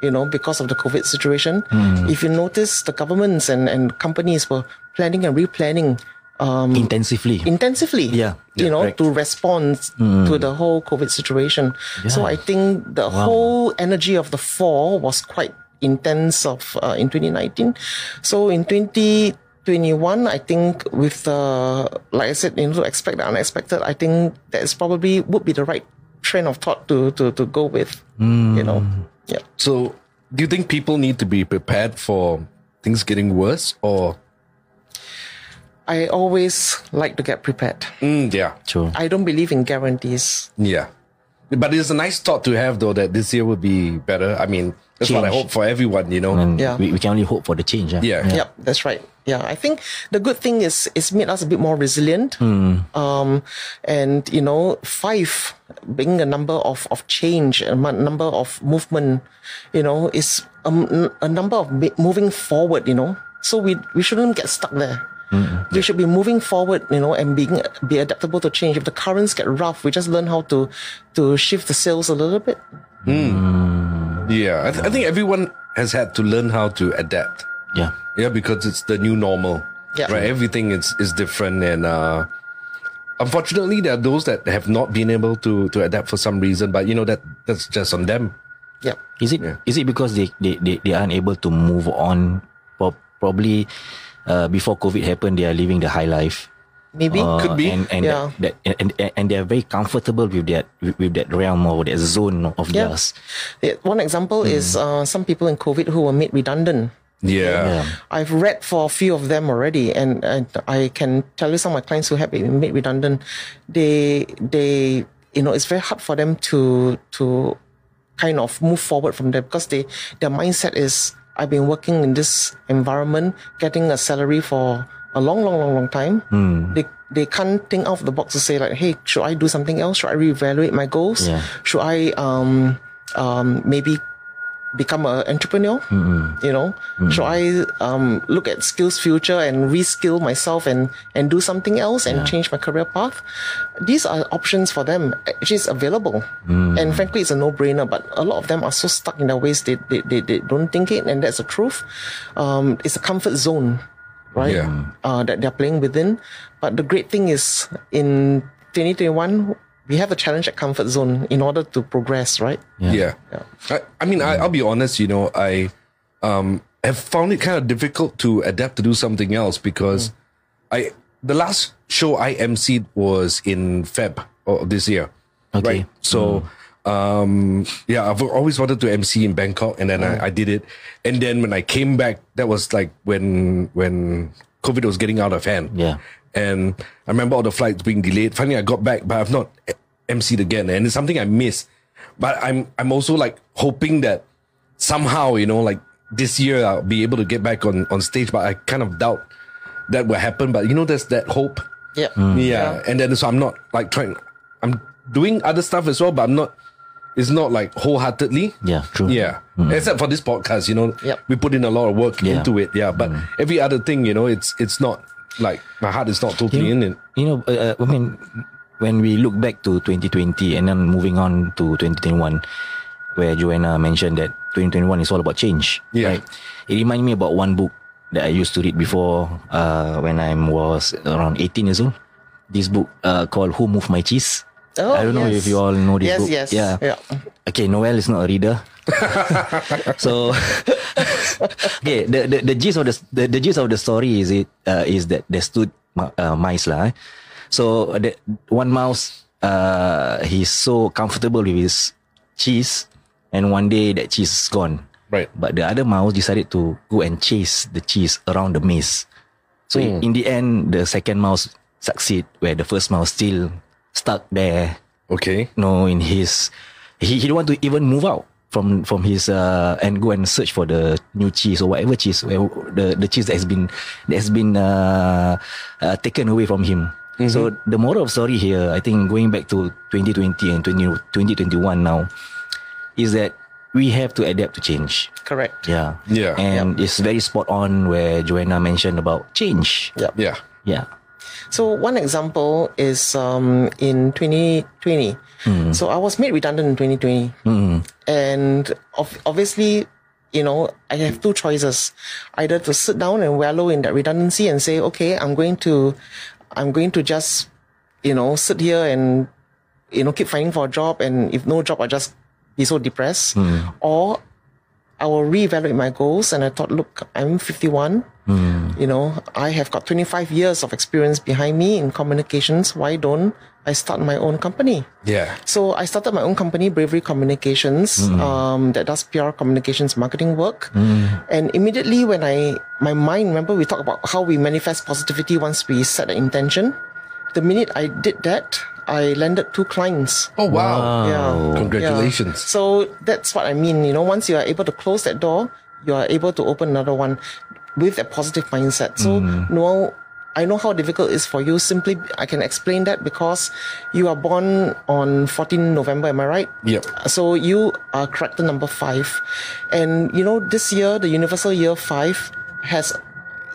You know, because of the COVID situation. Hmm. If you notice, the governments and, and companies were planning and replanning um, Intensively. intensively. Yeah. You Yeah, know, correct. to respond hmm. to the whole COVID situation. So I think the whole energy of the fall was quite intense of uh, in 2019. So in 2021, I think with uh, like I said, you know, to expect the unexpected, I think that is probably would be the right train of thought to to to go with. You know, yeah. So, do you think people need to be prepared for things getting worse, or I always like to get prepared. Mm, yeah, Sure. I don't believe in guarantees. yeah? But it's a nice thought to have, though, that this year will be better. I mean, that's what I hope for everyone. You know, And Yeah. we, we can only hope for the change. ah. yeah, Yep, that's right. Yeah, I think the good thing is it's made us a bit more resilient. Hmm. Um, and you know, five being a number of of change, a number of movement, you know, is um, a, a number of moving forward. You know, so we we shouldn't get stuck there. Hmm. We should be moving forward, you know, and being be adaptable to change. If the currents get rough, we just learn how to to shift the sails a little bit. Hmm. Yeah. I, th- I think everyone has had to learn how to adapt. Yeah. Yeah, because it's the new normal. Yeah. Right. Everything is is different, and uh, unfortunately, there are those that have not been able to to adapt for some reason. But you know that that's just on them. Yeah. Is it is it because they, they, they, they aren't able to move on? Pro- Probably uh, before COVID happened, they are living the high life. Maybe. Uh, Could be. and and, Yeah. that, that, and, and and they're very comfortable with that with, with that realm or that zone of Yeah. theirs. Yeah, One example is uh, some people in COVID who were made redundant. Yeah. Yeah. I've read for a few of them already, and, and I can tell you some of my clients who have been made redundant. They they you know it's very hard for them to to kind of move forward from there because they their mindset is I've been working in this environment, getting a salary for a long, long, long, long time. They they can't think out of the box to say like, hey, should I do something else? Should I reevaluate my goals? Yeah. Should I um um maybe become an entrepreneur? You know, should I um, look at SkillsFuture and reskill myself and and do something else and change my career path? These are options for them. Actually, it's available, and frankly, it's a no brainer. But a lot of them are so stuck in their ways they they, they, they don't think it, and that's the truth. Um, it's a comfort zone, right? Yeah. Uh, that they're playing within. But the great thing is in 2021. We have a challenge at comfort zone in order to progress, right? Yeah. Yeah. I, I mean, I, I'll be honest, you know, I um, have found it kind of difficult to adapt to do something else because I the last show I emceed was in Feb of this year. Okay. Right. So um yeah, I've always wanted to MC in Bangkok and then I, I did it. And then when I came back, that was like when when COVID was getting out of hand. Yeah. And I remember all the flights being delayed. Finally, I got back, but I've not MC'd again, and it's something I miss. But I'm I'm also like hoping that somehow, you know, like this year I'll be able to get back on on stage. But I kind of doubt that will happen. But you know, there's that hope. Yeah. Yeah. And then so I'm not like trying. I'm doing other stuff as well, but I'm not. It's not like wholeheartedly. Yeah, true. Yeah. Except for this podcast, you know, Yep. we put in a lot of work Yeah. into it. Yeah. But every other thing, you know, it's it's not like my heart is not totally You in it. you know uh, I mean, when we look back to 2020 and then moving on to 2021, where Joanna mentioned that 2021 is all about change. Yeah. Right? It reminded me about one book that I used to read before uh, when I was around 18 years old. This book uh, called Who Moved My Cheese. Oh, I don't know if you all know this Yes, book. yes. Yeah. Yeah. Okay, Noel is not a reader. (laughs) so okay, the, the the gist of the, the the gist of the story is it uh, is that there stood uh, mice lah. eh. So the one mouse uh he's so comfortable with his cheese, and one day that cheese is gone. Right. But the other mouse decided to go and chase the cheese around the maze. So Hmm. in the end, the second mouse succeed, where the first mouse still stuck there Okay. no in his he, he don't want to even move out from from his uh and go and search for the new cheese or whatever cheese where the the cheese that has been that has been uh, uh taken away from him so the moral of story here i think going back to 2020 and 20, 2021 now is that we have to adapt to change Correct. yeah Yeah. and it's very spot on where joanna mentioned about change Yeah. Yeah. yeah So one example is um, in 2020. Hmm. So I was made redundant in 2020, hmm. and of, obviously, you know, I have two choices: either to sit down and wallow in that redundancy and say, "Okay, I'm going to, I'm going to just, you know, sit here and, you know, keep finding for a job, and if no job, I just be so depressed," hmm. or I will reevaluate my goals. And I thought, look, I'm 51. Hmm. You know, I have got 25 years of experience behind me in communications. Why don't I start my own company? Yeah. So I started my own company, Bravery Communications, hmm. um, that does PR communications marketing work. Hmm. And immediately when I, my mind, remember we talked about how we manifest positivity once we set an intention. The minute I did that, I landed two clients. Oh wow. Yeah. Congratulations. Yeah. So that's what I mean. You know, once you are able to close that door, you are able to open another one with a positive mindset. So, mm. Noel, I know how difficult it is for you. Simply, I can explain that because you are born on 14 November. Am I right? Yep. So you are character number five, and you know this year, the universal year five has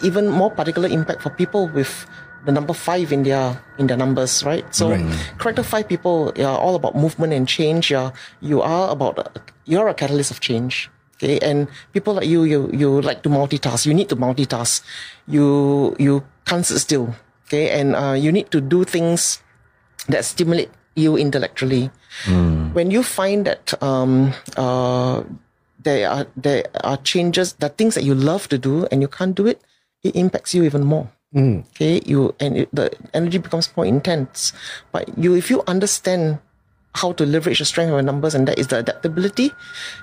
even more particular impact for people with the number five in their in their numbers, right? So character five people are all about movement and change. You're, you are about you're a catalyst of change. Okay, and people like you, you you like to multitask. You need to multitask. You you can't sit still. Okay, and uh, you need to do things that stimulate you intellectually. When you find that um, uh, there are there are changes, the things that you love to do, and you can't do it, it impacts you even more. Okay, you and it, the energy becomes more intense. But you, if you understand how to leverage the strength of your numbers, and that is the adaptability,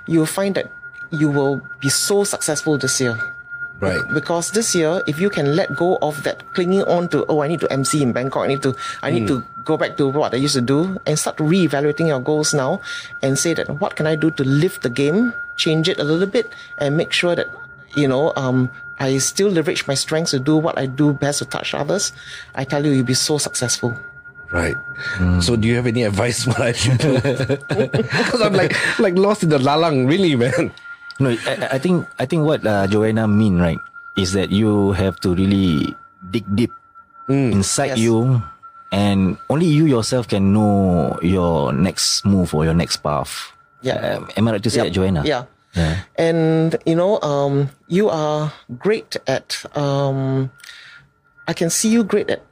you will find that you will be so successful this year. Right. Because this year, if you can let go of that clinging on to, oh, I need to MC in Bangkok, I need to, I need to go back to what I used to do, and start re-evaluating your goals now, and say that what can I do to lift the game, change it a little bit, and make sure that you know, um, I still leverage my strengths to do what I do best to touch others. I tell you, you'll be so successful. Right. So do you have any advice what I should do? Because I'm like like lost in the lalang, really, man. No, I, I- I think I think what uh, Joanna mean right is that you have to really dig deep inside Yes. you, and only you yourself can know your next move or your next path. Yeah. Um, am I right to say Yep. that, Joanna? Yeah. Yeah. And you know, um, you are great at. Um, I can see you great at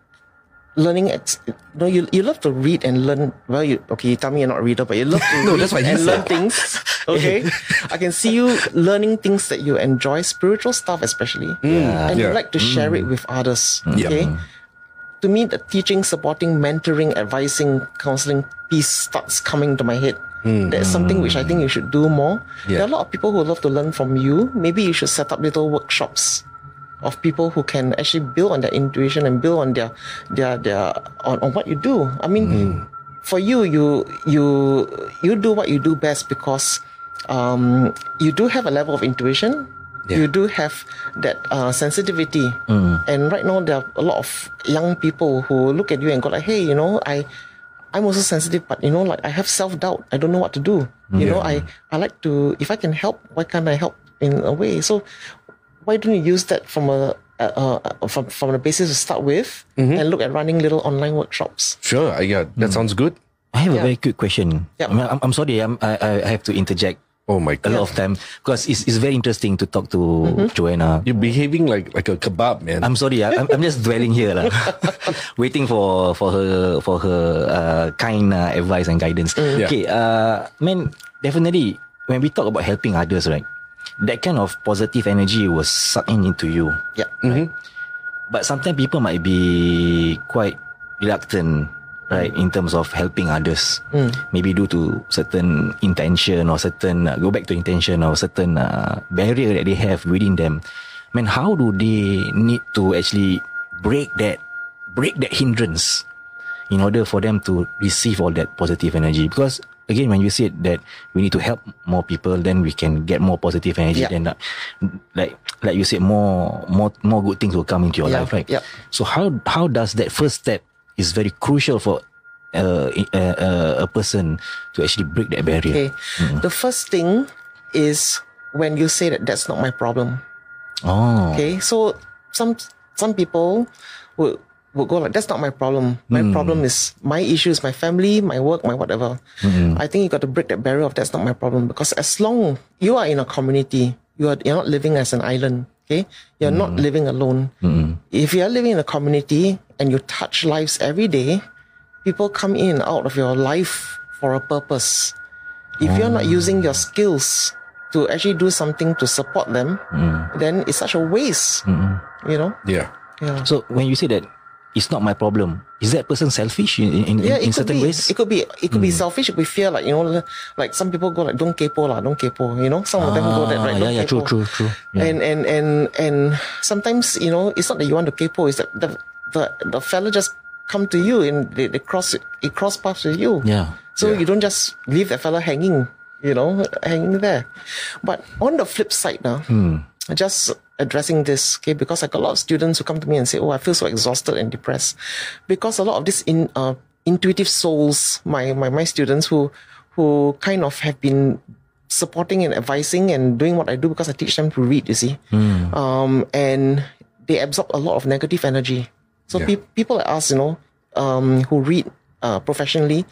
learning. At you know, you you love to read and learn. Well, you okay? You tell me you're not a reader, but you love to (laughs) No, read that's what and learn things. (laughs) Okay, I can see you learning things that you enjoy, spiritual stuff especially, and you like to share it with others. Yeah. Okay. To me, the teaching, supporting, mentoring, advising, counseling piece starts coming to my head. That's something which I think you should do more. Yeah. There are a lot of people who love to learn from you. Maybe you should set up little workshops of people who can actually build on their intuition and build on their their their on, on what you do. I mean, for you, you you you do what you do best because um, you do have a level of intuition. Yeah. You do have that uh, sensitivity, and right now there are a lot of young people who look at you and go like, "Hey, you know, I, I'm also sensitive, but you know, like I have self doubt. I don't know what to do. You know, I I like to. If I can help, why can't I help in a way? So, why don't you use that from a uh, uh, from from the basis to start with, and look at running little online workshops? Sure. uh, Yeah, that sounds good. I have a very quick question. Yeah. I mean, I'm, I'm sorry, I'm, I, I have to interject Oh my god! a lot of time because it's, it's very interesting to talk to Mm-hmm. Joanna. You're behaving like like a kebab, man. I'm sorry, I, I'm, I'm just dwelling here, lah. (laughs) waiting for for her for her uh, kind uh, advice and guidance. Yeah. Okay, uh, man, definitely when we talk about helping others, right, that kind of positive energy was sucking into you. Yeah. But sometimes people might be quite reluctant, right, in terms of helping others. Maybe due to certain intention or certain, uh, go back to intention or certain uh, barrier that they have within them. Man, how do they need to actually break that, break that hindrance in order for them to receive all that positive energy? Because again, when you said that we need to help more people, then we can get more positive energy. Yeah. Then, uh, like like you said, more more more good things will come into your Yeah, life, right? yeah. So how how does that first step is very crucial for uh, a, a, a person to actually break that barrier? Okay. The first thing is when you say that that's not my problem. Oh, Okay, so some some people will will go like that's not my problem. My problem is my issue is my family, my work, my whatever. I think you got to break that barrier of that's not my problem because as long you are in a community, you are you're not living as an island. Okay, you're not mm. living alone. If you are living in a community and you touch lives every day, people come in and out of your life for a purpose. If you're not oh. using your skills to actually do something to support them, mm. then it's such a waste. You know? yeah. Yeah. so when you say that it's not my problem, is that person selfish in in, in, Yeah, in certain be. ways? It could be. It could be hmm. selfish. It could be fear. Like you know, like some people go like, "Don't kepo lah, don't kepo." You know, some of them go that Ah, right. yeah, "Don't yeah, true, kepo." true, true. Yeah. And and and and sometimes you know, it's not that you want to kepo. It's that the the the fella just come to you and they, they cross it. Cross paths with you. Yeah. So Yeah. you don't just leave that fella hanging, you know, hanging there. But on the flip side now, I just addressing this, okay, because I got a lot of students who come to me and say, Oh, I feel so exhausted and depressed. Because a lot of these in uh, intuitive souls, my, my my students who who kind of have been supporting and advising and doing what I do because I teach them to read, you see. Um, and they absorb a lot of negative energy. So Yeah. pe- people like us, you know, um, who read uh, professionally,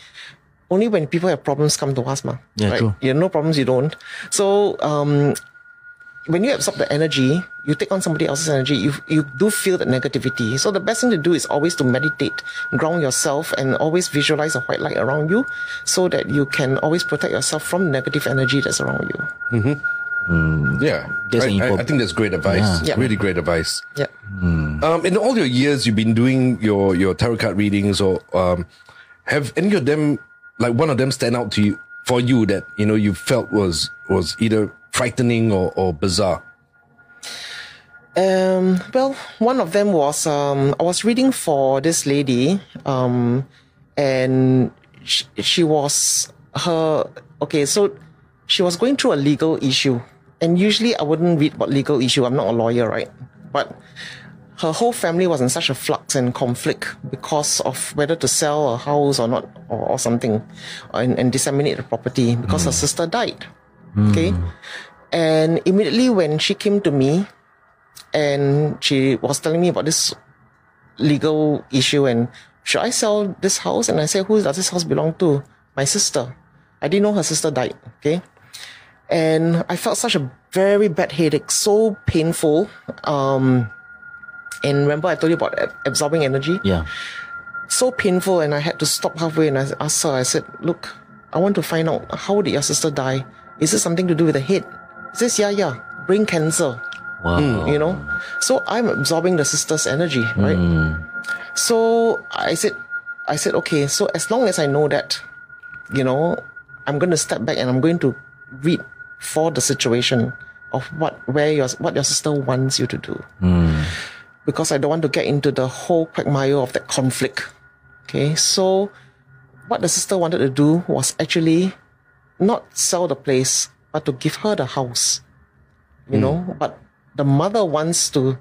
only when people have problems come to us, ma. Yeah, right? true. You have no problems, you don't. So um, when you absorb the energy, you take on somebody else's energy, you you do feel the negativity. So the best thing to do is always to meditate, ground yourself, and always visualize a white light around you, so that you can always protect yourself from negative energy that's around you. Yeah. That's I, an I, impor- I think that's great advice. Yeah. Really great advice. Yeah. Um, in all your years, you've been doing your your tarot card readings, or um, have any of them, like one of them, stand out to you for you that you know you felt was was either frightening or, or bizarre? Um, well, one of them was um, I was reading for this lady, um, and she, she was her okay. So she was going through a legal issue, and usually I wouldn't read about legal issue. I'm not a lawyer, right? But her whole family was in such a flux and conflict because of whether to sell a house or not, or, or something, and, and disseminate the property because her sister died. Okay, and immediately when she came to me and she was telling me about this legal issue and should I sell this house? And I said, who does this house belong to? My sister. I didn't know her sister died. Okay. And I felt such a very bad headache, so painful. Um, and remember I told you about absorbing energy? Yeah. So painful. And I had to stop halfway and I asked her, I said, look, I want to find out how did your sister die? Is it something to do with the head? Says, yeah, yeah, brain cancer Wow. you know so i'm absorbing the sister's energy right so i said i said okay so as long as i know that you know i'm going to step back and i'm going to read for the situation of what where your what your sister wants you to do. Hmm. Because i don't want to get into the whole quagmire of that conflict. Okay so what the sister wanted to do was actually not sell the place but to give her the house you know hmm. but the mother wants to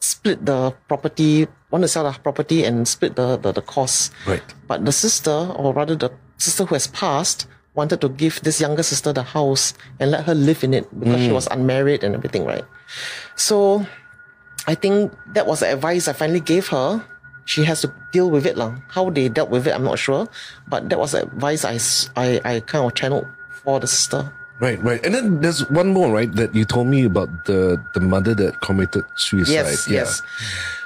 split the property want to sell the property and split the, the, the costs Right. but the sister or rather the sister who has passed wanted to give this younger sister the house and let her live in it because she hmm. was unmarried and everything right? So i think that was the advice i finally gave her. She has to deal with it lah. how they dealt with it i'm not sure. But that was the advice I, I, I kind of channeled for the sister Right, right. And then there's one more, right, that you told me about the the mother that committed suicide. Yes, Yeah. yes.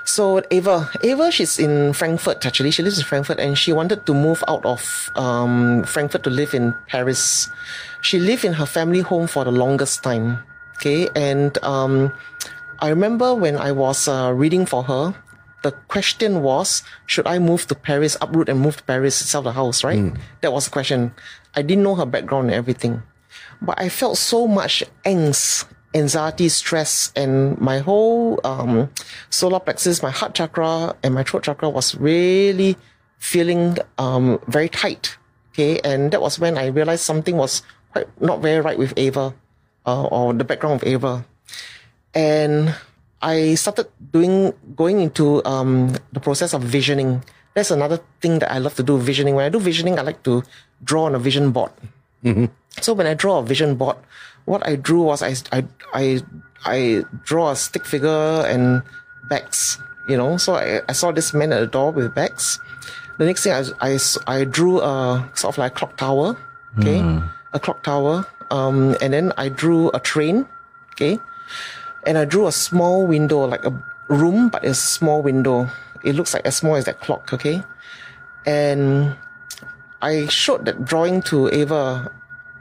So Ava, Ava, she's in Frankfurt actually. She lives in Frankfurt, and she wanted to move out of um, Frankfurt to live in Paris. She lived in her family home for the longest time. Okay, and um, I remember when I was uh, reading for her, the question was, should I move to Paris, uproot and move to Paris, sell the house, right? That was the question. I didn't know her background and everything. But I felt so much angst, anxiety, stress, and my whole um, solar plexus, my heart chakra, and my throat chakra was really feeling um, very tight. Okay, and that was when I realized something was quite not very right with Ava, uh, or the background of Ava and I started doing going into um, the process of visioning. That's another thing that I love to do. Visioning. When I do visioning, I like to draw on a vision board. So when I draw a vision board, what I drew was I I I, I draw a stick figure and bags. You know, so I, I saw this man at the door with bags. The next thing I, I, I drew a sort of like clock tower. Okay, a clock tower. Um, and then I drew a train. Okay, and I drew a small window, like a room, but a small window. It looks like as small as that clock, okay? And I showed that drawing to Ava,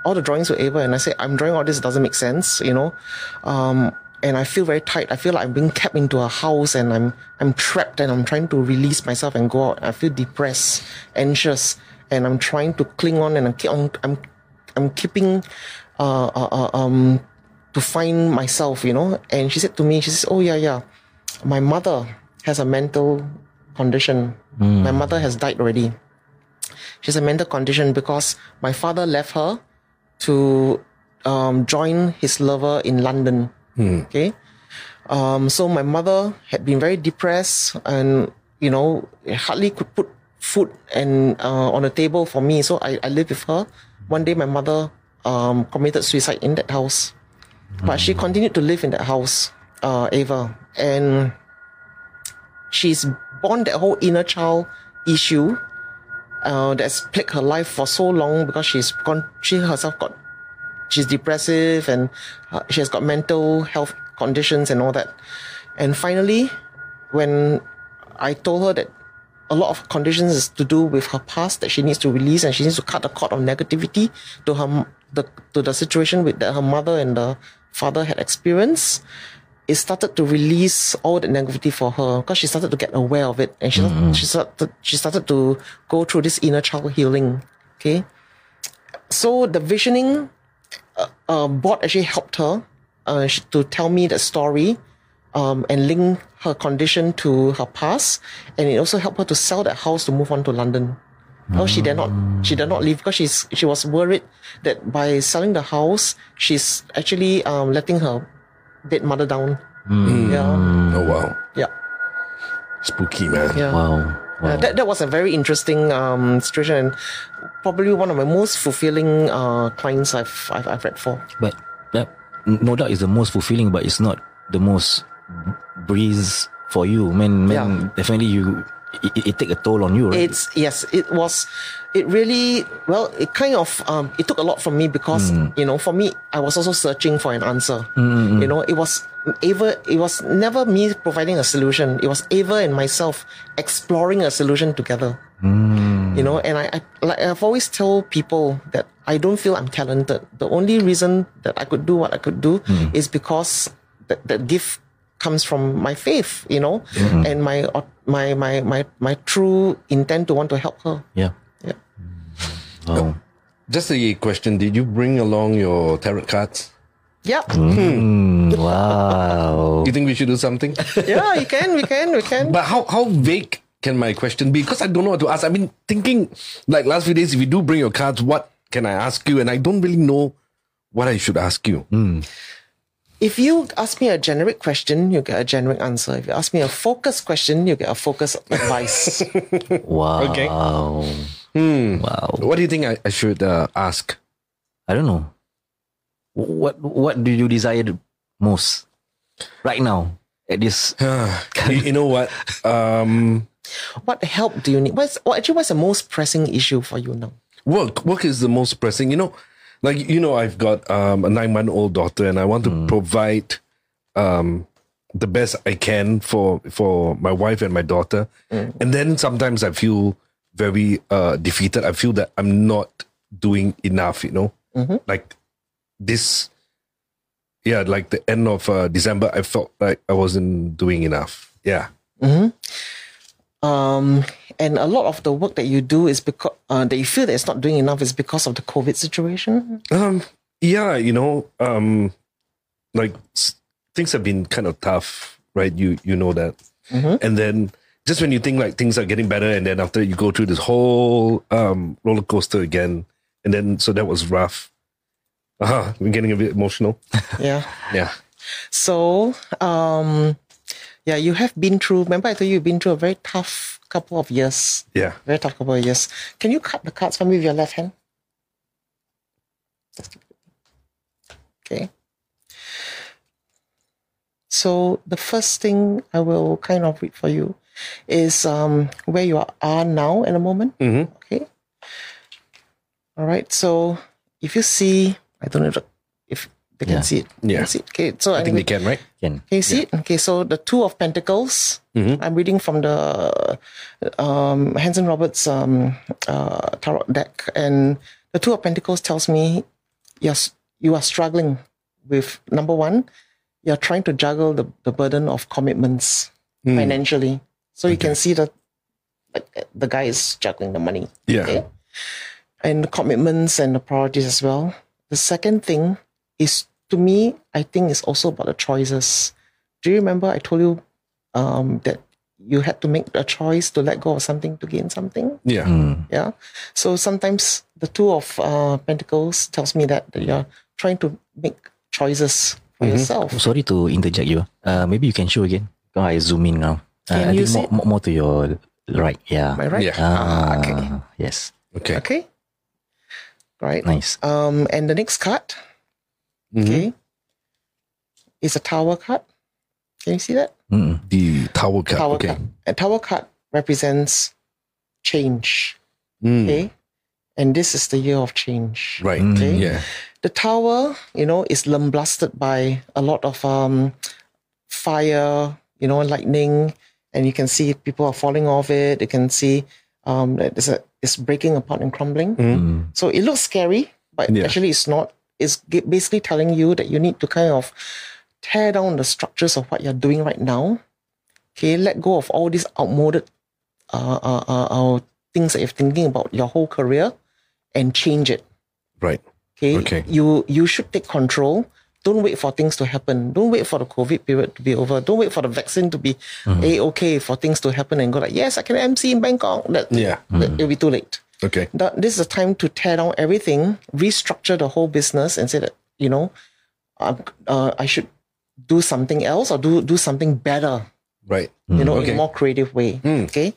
all the drawings were Ava, and I said, I'm drawing all this, it doesn't make sense, you know? Um, and I feel very tight. I feel like I'm being kept into a house and I'm I'm trapped and I'm trying to release myself and go out. I feel depressed, anxious, and I'm trying to cling on and I'm keep on I'm I'm keeping uh, uh, uh um to find myself, you know. And she said to me, she says, Oh, yeah, yeah. My mother has a mental condition. My mother has died already. She has a mental condition because my father left her to um, join his lover in London. Okay. Um, so my mother had been very depressed and, you know, hardly could put food and uh, on the table for me. So I, I lived with her. One day my mother um, committed suicide in that house. But she continued to live in that house, uh, Ava. And she's born that whole inner child issue uh, that's plagued her life for so long because she's gone, she herself got, she's depressive and uh, she has got mental health conditions and all that. And finally, when I told her that a lot of conditions is to do with her past that she needs to release and she needs to cut the cord of negativity to her the to the situation with that her mother and the father had experienced. It started to release all the negativity for her because she started to get aware of it and she started, she started she started to go through this inner child healing. Okay, so the visioning uh, uh, board actually helped her uh, sh- to tell me the story um, and link her condition to her past, and it also helped her to sell that house to move on to London. Oh, she did not. She did not leave because she's she was worried that by selling the house, she's actually um, letting her dead mother down. Yeah, Oh wow, yeah, spooky man. yeah. Wow. Uh, that that was a very interesting um, situation and probably one of my most fulfilling uh, clients I've, I've I've read for. But that no doubt is the most fulfilling, but it's not the most breeze for you. Man, man, Yeah. definitely you. It, it, take a toll on you, right? It's yes, it was. It really well. It kind of um, it took a lot from me because mm. you know, for me, I was also searching for an answer. Mm, mm, you know, it was Ava. It was never me providing a solution. It was Ava and myself exploring a solution together. You know, and I, I like I've always told people that I don't feel I'm talented. The only reason that I could do what I could do is because that, that gift comes from my faith, you know, mm-hmm. and my my my my my true intent to want to help her. yeah. Yeah. Wow. Just a question: Did you bring along your tarot cards? Yeah. Mm, wow. (laughs) You think we should do something? (laughs) yeah, you can, we can, we can. But how how vague can my question be? Because I don't know what to ask. I've been thinking like last few days. If you do bring your cards, what can I ask you? And I don't really know what I should ask you. Hmm. If you ask me a generic question, you get a generic answer. If you ask me a focused question, you get a focused (laughs) advice. Wow. Okay. Wow. What do you think I, I should uh, ask? I don't know. What What do you desire most right now at this? (sighs) you, you know what? Um, what help do you need? What's what, actually what's the most pressing issue for you now? work work is the most pressing. You know, like you know, I've got um, a nine month old daughter, and I want to provide um, the best I can for for my wife and my daughter. And then sometimes I feel very uh, defeated. I feel that I'm not doing enough. You know, like this. Yeah, like the end of uh, December, I felt like I wasn't doing enough. Yeah. Um, and a lot of the work that you do is because uh, that you feel that it's not doing enough is because of the COVID situation. Um, yeah, you know, um, like things have been kind of tough, right? You you know that, and then just when you think like things are getting better, and then after you go through this whole um roller coaster again, and then so that was rough. Uh-huh, I'm getting a bit emotional. (laughs) Yeah. Yeah. So, um, yeah, you have been through. Remember, I told you you've been through a very tough couple of years. Yeah. Very tough couple of years. Can you cut the cards for me with your left hand? Okay. So the first thing I will kind of read for you is um, where you are, now in a moment. Mhm. Okay. All right. So if you see, I don't know if, if they can Yeah. see it. Yeah. can see it. Okay. So I think anyway- they can, right? Can can you see it? Okay, so the Two of Pentacles. I'm reading from the um, Hanson Roberts um, uh, tarot deck, and the Two of Pentacles tells me yes, you are struggling with number one, you're trying to juggle the, the burden of commitments financially. So you can see that like, the guy is juggling the money Yeah. okay? and the commitments and the priorities as well. The second thing is to me, I think it's also about the choices. Do you remember I told you um, that you had to make a choice to let go of something to gain something? Yeah. Yeah. So sometimes the two of uh, Pentacles tells me that, that you're trying to make choices for yourself. Sorry to interject you. Uh, maybe you can show again. Because I zoom in now. Uh, Can I you think see more, more, more to your right. Yeah. Am I right? Yeah. Ah, okay. Ah, Yes. Okay. Okay. Right. Nice. Um, and the next card, okay, is a tower card. Can you see that? Mm. The tower card. Tower okay. card. A tower card represents change. Mm, Okay. And this is the year of change. Right. Okay. Yeah. The tower, you know, is lambasted by a lot of um, fire, you know, lightning, and you can see people are falling off it. You can see um, that it's, a, it's breaking apart and crumbling. So it looks scary, but Yeah. actually it's not. It's g- basically telling you that you need to kind of tear down the structures of what you're doing right now. Okay, let go of all these outmoded uh, uh, uh, uh, things that you're thinking about your whole career and change it. Right. Okay. Okay. You you should take control. Don't wait for things to happen. Don't wait for the COVID period to be over. Don't wait for the vaccine to be a okay for things to happen and go like, yes, I can MC in Bangkok. That, Yeah. that- it'll be too late. Okay. That this is a time to tear down everything, restructure the whole business, and say that you know, uh, I should do something else or do do something better. Right. You know, Okay. in a more creative way. Okay.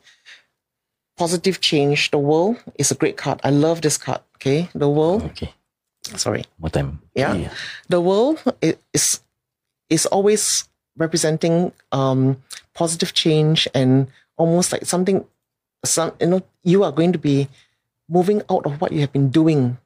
Positive change. The world is a great card. I love this card. Okay. The world. Okay. Sorry. More time. Yeah. The world is is always representing um, positive change and almost like something. Some you know you are going to be moving out of what you have been doing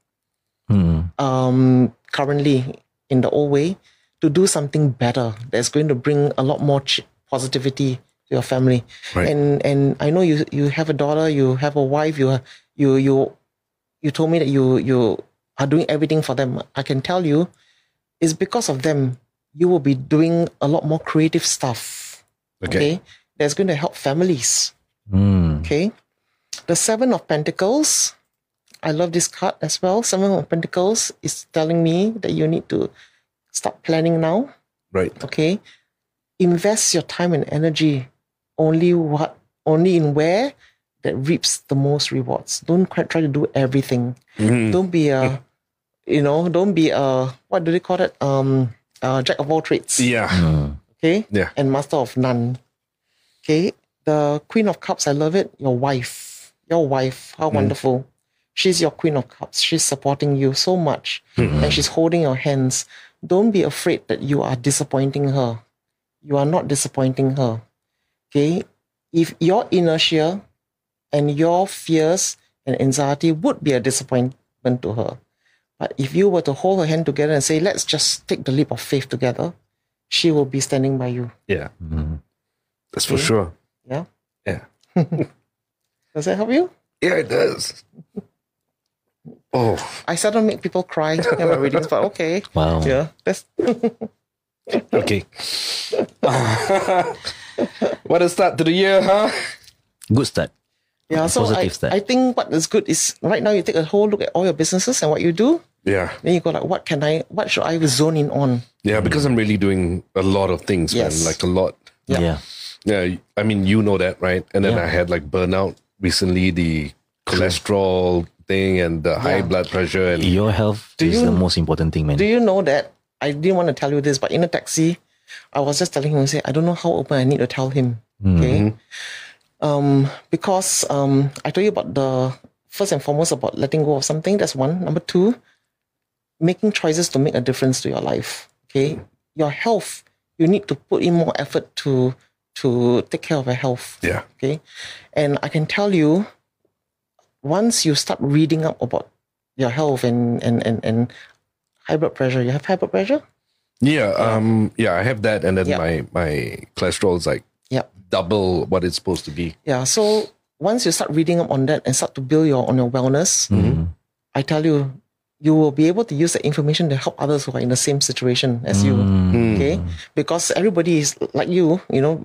Hmm. um, currently in the old way to do something better that's going to bring a lot more ch- positivity to your family. Right. And and I know you you have a daughter, you have a wife, you you you you told me that you you are doing everything for them. I can tell you, it's because of them you will be doing a lot more creative stuff. Okay. That's going to help families. Hmm. Okay. The Seven of Pentacles. I love this card as well. Seven of Pentacles is telling me that you need to start planning now. Right. Okay. Invest your time and energy only what only in where that reaps the most rewards. Don't quite try to do everything. Mhm. Don't be a you know, don't be a what do they call it? Um uh, jack of all trades Yeah. Hmm. okay Yeah. and master of none okay the queen of cups i love it your wife your wife how wonderful she's your queen of cups she's supporting you so much and she's holding your hands don't be afraid that you are disappointing her you are not disappointing her okay if your inertia and your fears and anxiety would be a disappointment to her but if you were to hold her hand together and say let's just take the leap of faith together she will be standing by you. Yeah. Hmm. That's for sure. Yeah. Yeah. (laughs) Does that help you? Yeah, it does. Oh, I seldom make people cry (laughs) in my readings, but okay. Wow. Yeah. That's (laughs) okay. (laughs) what a start to the year, huh? Good start. yeah. So I, Positive start. I think what is good is right now you take a whole look at all your businesses and what you do. Yeah. Then you go like, what can I what should I zone in on? Yeah, because I'm really doing a lot of things, Yes. man. Like a lot. Yeah. Yeah. Yeah, I mean, you know that, right? And then Yeah. I had like burnout recently, the cholesterol thing and the high Yeah. blood pressure and Your health Do is you- the most important thing, man. Do you know that I didn't want to tell you this, but in a taxi, I was just telling him, say, I don't know how open I need to tell him. Okay. Um, because um I told you about the first and foremost about letting go of something. That's one. Number two, making choices to make a difference to your life. Okay. Your health, you need to put in more effort to to take care of your health. yeah, Okay. And I can tell you, once you start reading up about your health and and and, and high blood pressure, you have high blood pressure? yeah, um, yeah. I have that, and then Yeah. my my cholesterol is like Yeah. double what it's supposed to be. Yeah. So once you start reading up on that and start to build your on your wellness, I tell you, you will be able to use that information to help others who are in the same situation as you. Mm. Okay. Mm. Because everybody is like you, you know,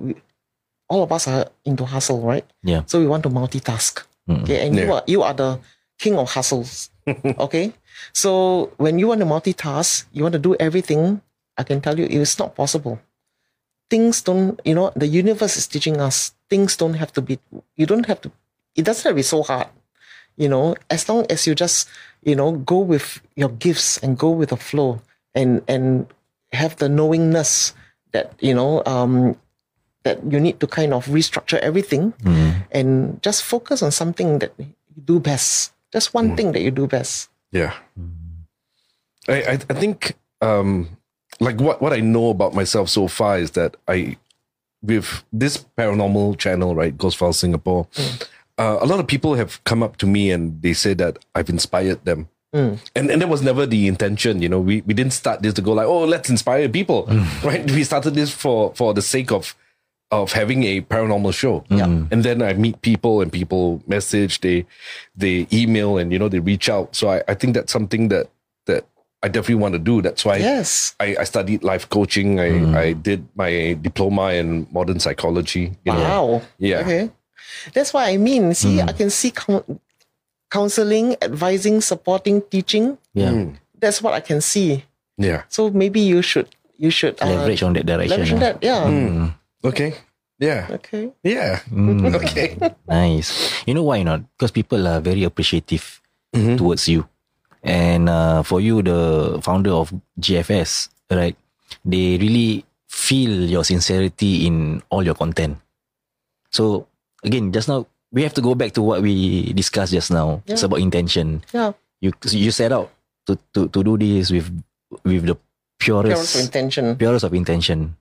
all of us are into hustle, right? Yeah. So we want to multitask. Okay. And you are you are the king of hustles. (laughs) okay. So when you want to multitask, you want to do everything, I can tell you it is not possible. Things don't, you know, the universe is teaching us things don't have to be, you don't have to, it doesn't have to be so hard. You know, as long as you just, you know, go with your gifts and go with the flow and, and have the knowingness that, you know, um, that you need to kind of restructure everything and just focus on something that you do best. Just one thing that you do best. Yeah. I, I I think um like what what I know about myself so far is that I with this paranormal channel, right, Ghost Files Singapore, uh, a lot of people have come up to me and they say that I've inspired them. Mm. And and that was never the intention, you know. We we didn't start this to go like, oh, let's inspire people, mm. (laughs) right? We started this for for the sake of of having a paranormal show. Yeah. Mm. And then I meet people and people message, they they email and you know they reach out. So I, I think that's something that that I definitely want to do. That's why Yes. I, I studied life coaching. I, I did my diploma in modern psychology. You know. Wow. Yeah. Okay. That's what I mean. See, I can see coun counseling, advising, supporting, teaching. Yeah. That's what I can see. Yeah. So maybe you should you should uh, Leverage on that direction. leverage on that. Yeah. Okay. Yeah. Okay. Yeah. Mm. (laughs) Okay. Nice. You know why not? Because people are very appreciative Mm-hmm. towards you. And uh, for you, the founder of GFS, right? They really feel your sincerity in all your content. So again, just now we have to go back to what we discussed just now. It's about intention. Yeah. You you set out to, to, to do this with with the purest Purest of intention. purest of intention.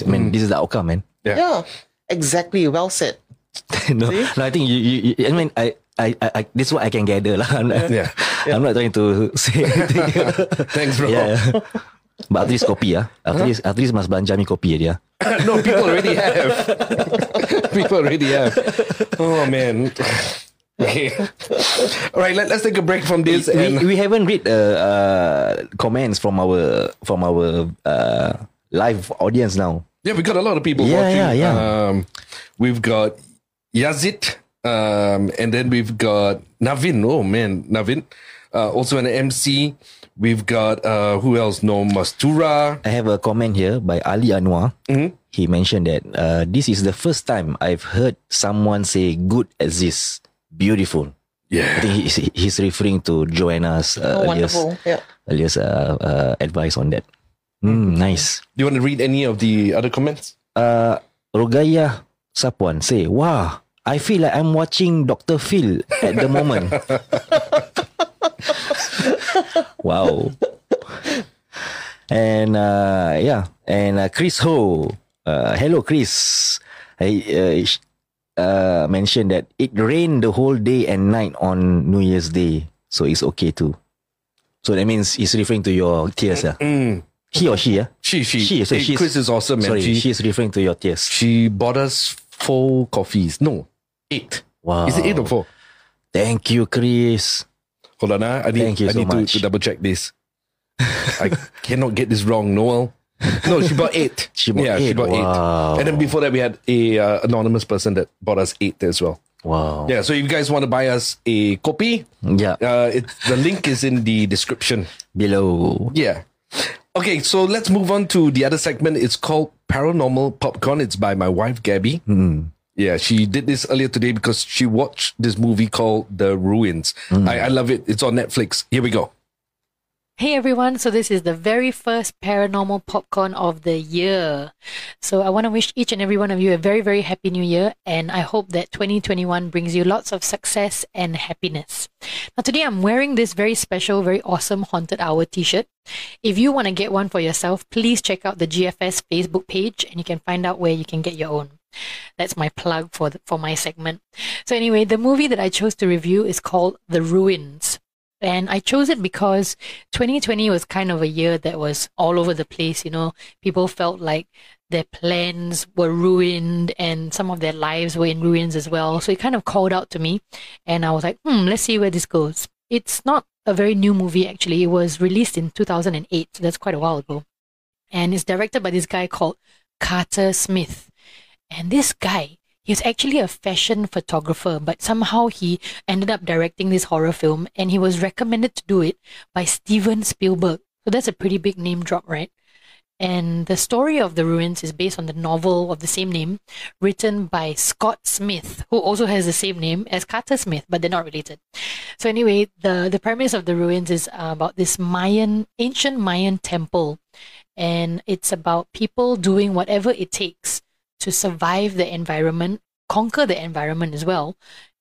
I mean, mm. this is the outcome, man. Yeah. Yeah. Exactly. Well said. (laughs) no, See? no, I think you, you, you I mean, I, I, I, I, this is what I can gather lah. I'm (laughs) not- Yeah. I'm not trying to (laughs) say anything. Thanks, bro. yeah, yeah. But after this kopi ah, after this, after this must belanja me kopi dia. (laughs) no, people already have. (laughs) people already have. Oh man. Okay. All right. Let, let's take a break from this. We, and we haven't read uh, uh, comments from our from our uh, live audience now. yeah, we got a lot of people Yeah, watching. yeah, yeah. Um, we've got Yazid, um, and then we've got Navin. Oh man, Navin. Uh, also an MC. We've got uh, who else? No Mastura. I have a comment here by Ali Anwar. Mm-hmm. He mentioned that uh, this is the first time I've heard someone say "good as this." Beautiful. Yeah, I think he's, he's referring to Joanna's uh, Oh, earliest. Yeah. earliest uh, uh, advice on that. Mm, nice. Do you want to read any of the other comments? Uh, Rogaya Sapuan say, "Wow, I feel like I'm watching Dr. Phil at the moment." (laughs) wow. (laughs) And uh, yeah, and uh, Chris Ho, uh, hello Chris. I uh, uh, mentioned that it rained the whole day and night on New Year's Day, so it's okay too. So that means he's referring to your tears, uh. Mm. He or she, yeah. She, she, She, so Hey, she's- Chris is awesome, man. Sorry, she, she's referring to your tears. she bought us four coffees. No, eight. Wow. Is it eight or four? Thank you, Chris. Hold on, ah. I need, Thank you I so need to, much. to double check this. I (laughs) cannot get this wrong, Noel. No, she bought eight. She bought yeah, she eight. bought Wow. eight. And then before that, we had a uh, anonymous person that bought us eight as well. Wow. Yeah, so if you guys want to buy us a copy, Yeah. uh, it, the link is in the description. Below. Yeah. Okay, so let's move on to the other segment. It's called Paranormal Popcorn. It's by my wife, Gabby. Yeah, she did this earlier today because she watched this movie called The Ruins. Hmm. I, I love it. It's on Netflix. Here we go. Hey everyone, so this is the very first paranormal popcorn of the year. So I want to wish each and every one of you a very, very happy new year, and I hope that 2021 brings you lots of success and happiness. Now, today I'm wearing this very special, very awesome Haunted Hour t shirt. If you want to get one for yourself, please check out the GFS Facebook page and you can find out where you can get your own. That's my plug for the, for my segment. So anyway, the movie that I chose to review is called The Ruins. And I chose it because 2020 was kind of a year that was all over the place. You know, people felt like their plans were ruined and some of their lives were in ruins as well. So it kind of called out to me. And I was like, hmm, let's see where this goes. It's not a very new movie, actually. It was released in 2008. So that's quite a while ago. And it's directed by this guy called Carter Smith. And this guy, he's actually a fashion photographer, but somehow he ended up directing this horror film and he was recommended to do it by Steven Spielberg. So that's a pretty big name drop, right? And the story of the ruins is based on the novel of the same name, written by Scott Smith, who also has the same name as Carter Smith, but they're not related. So anyway, the the premise of the ruins is uh, about this Mayan, ancient Mayan temple, and it's about people doing whatever it takes to survive the environment, conquer the environment as well,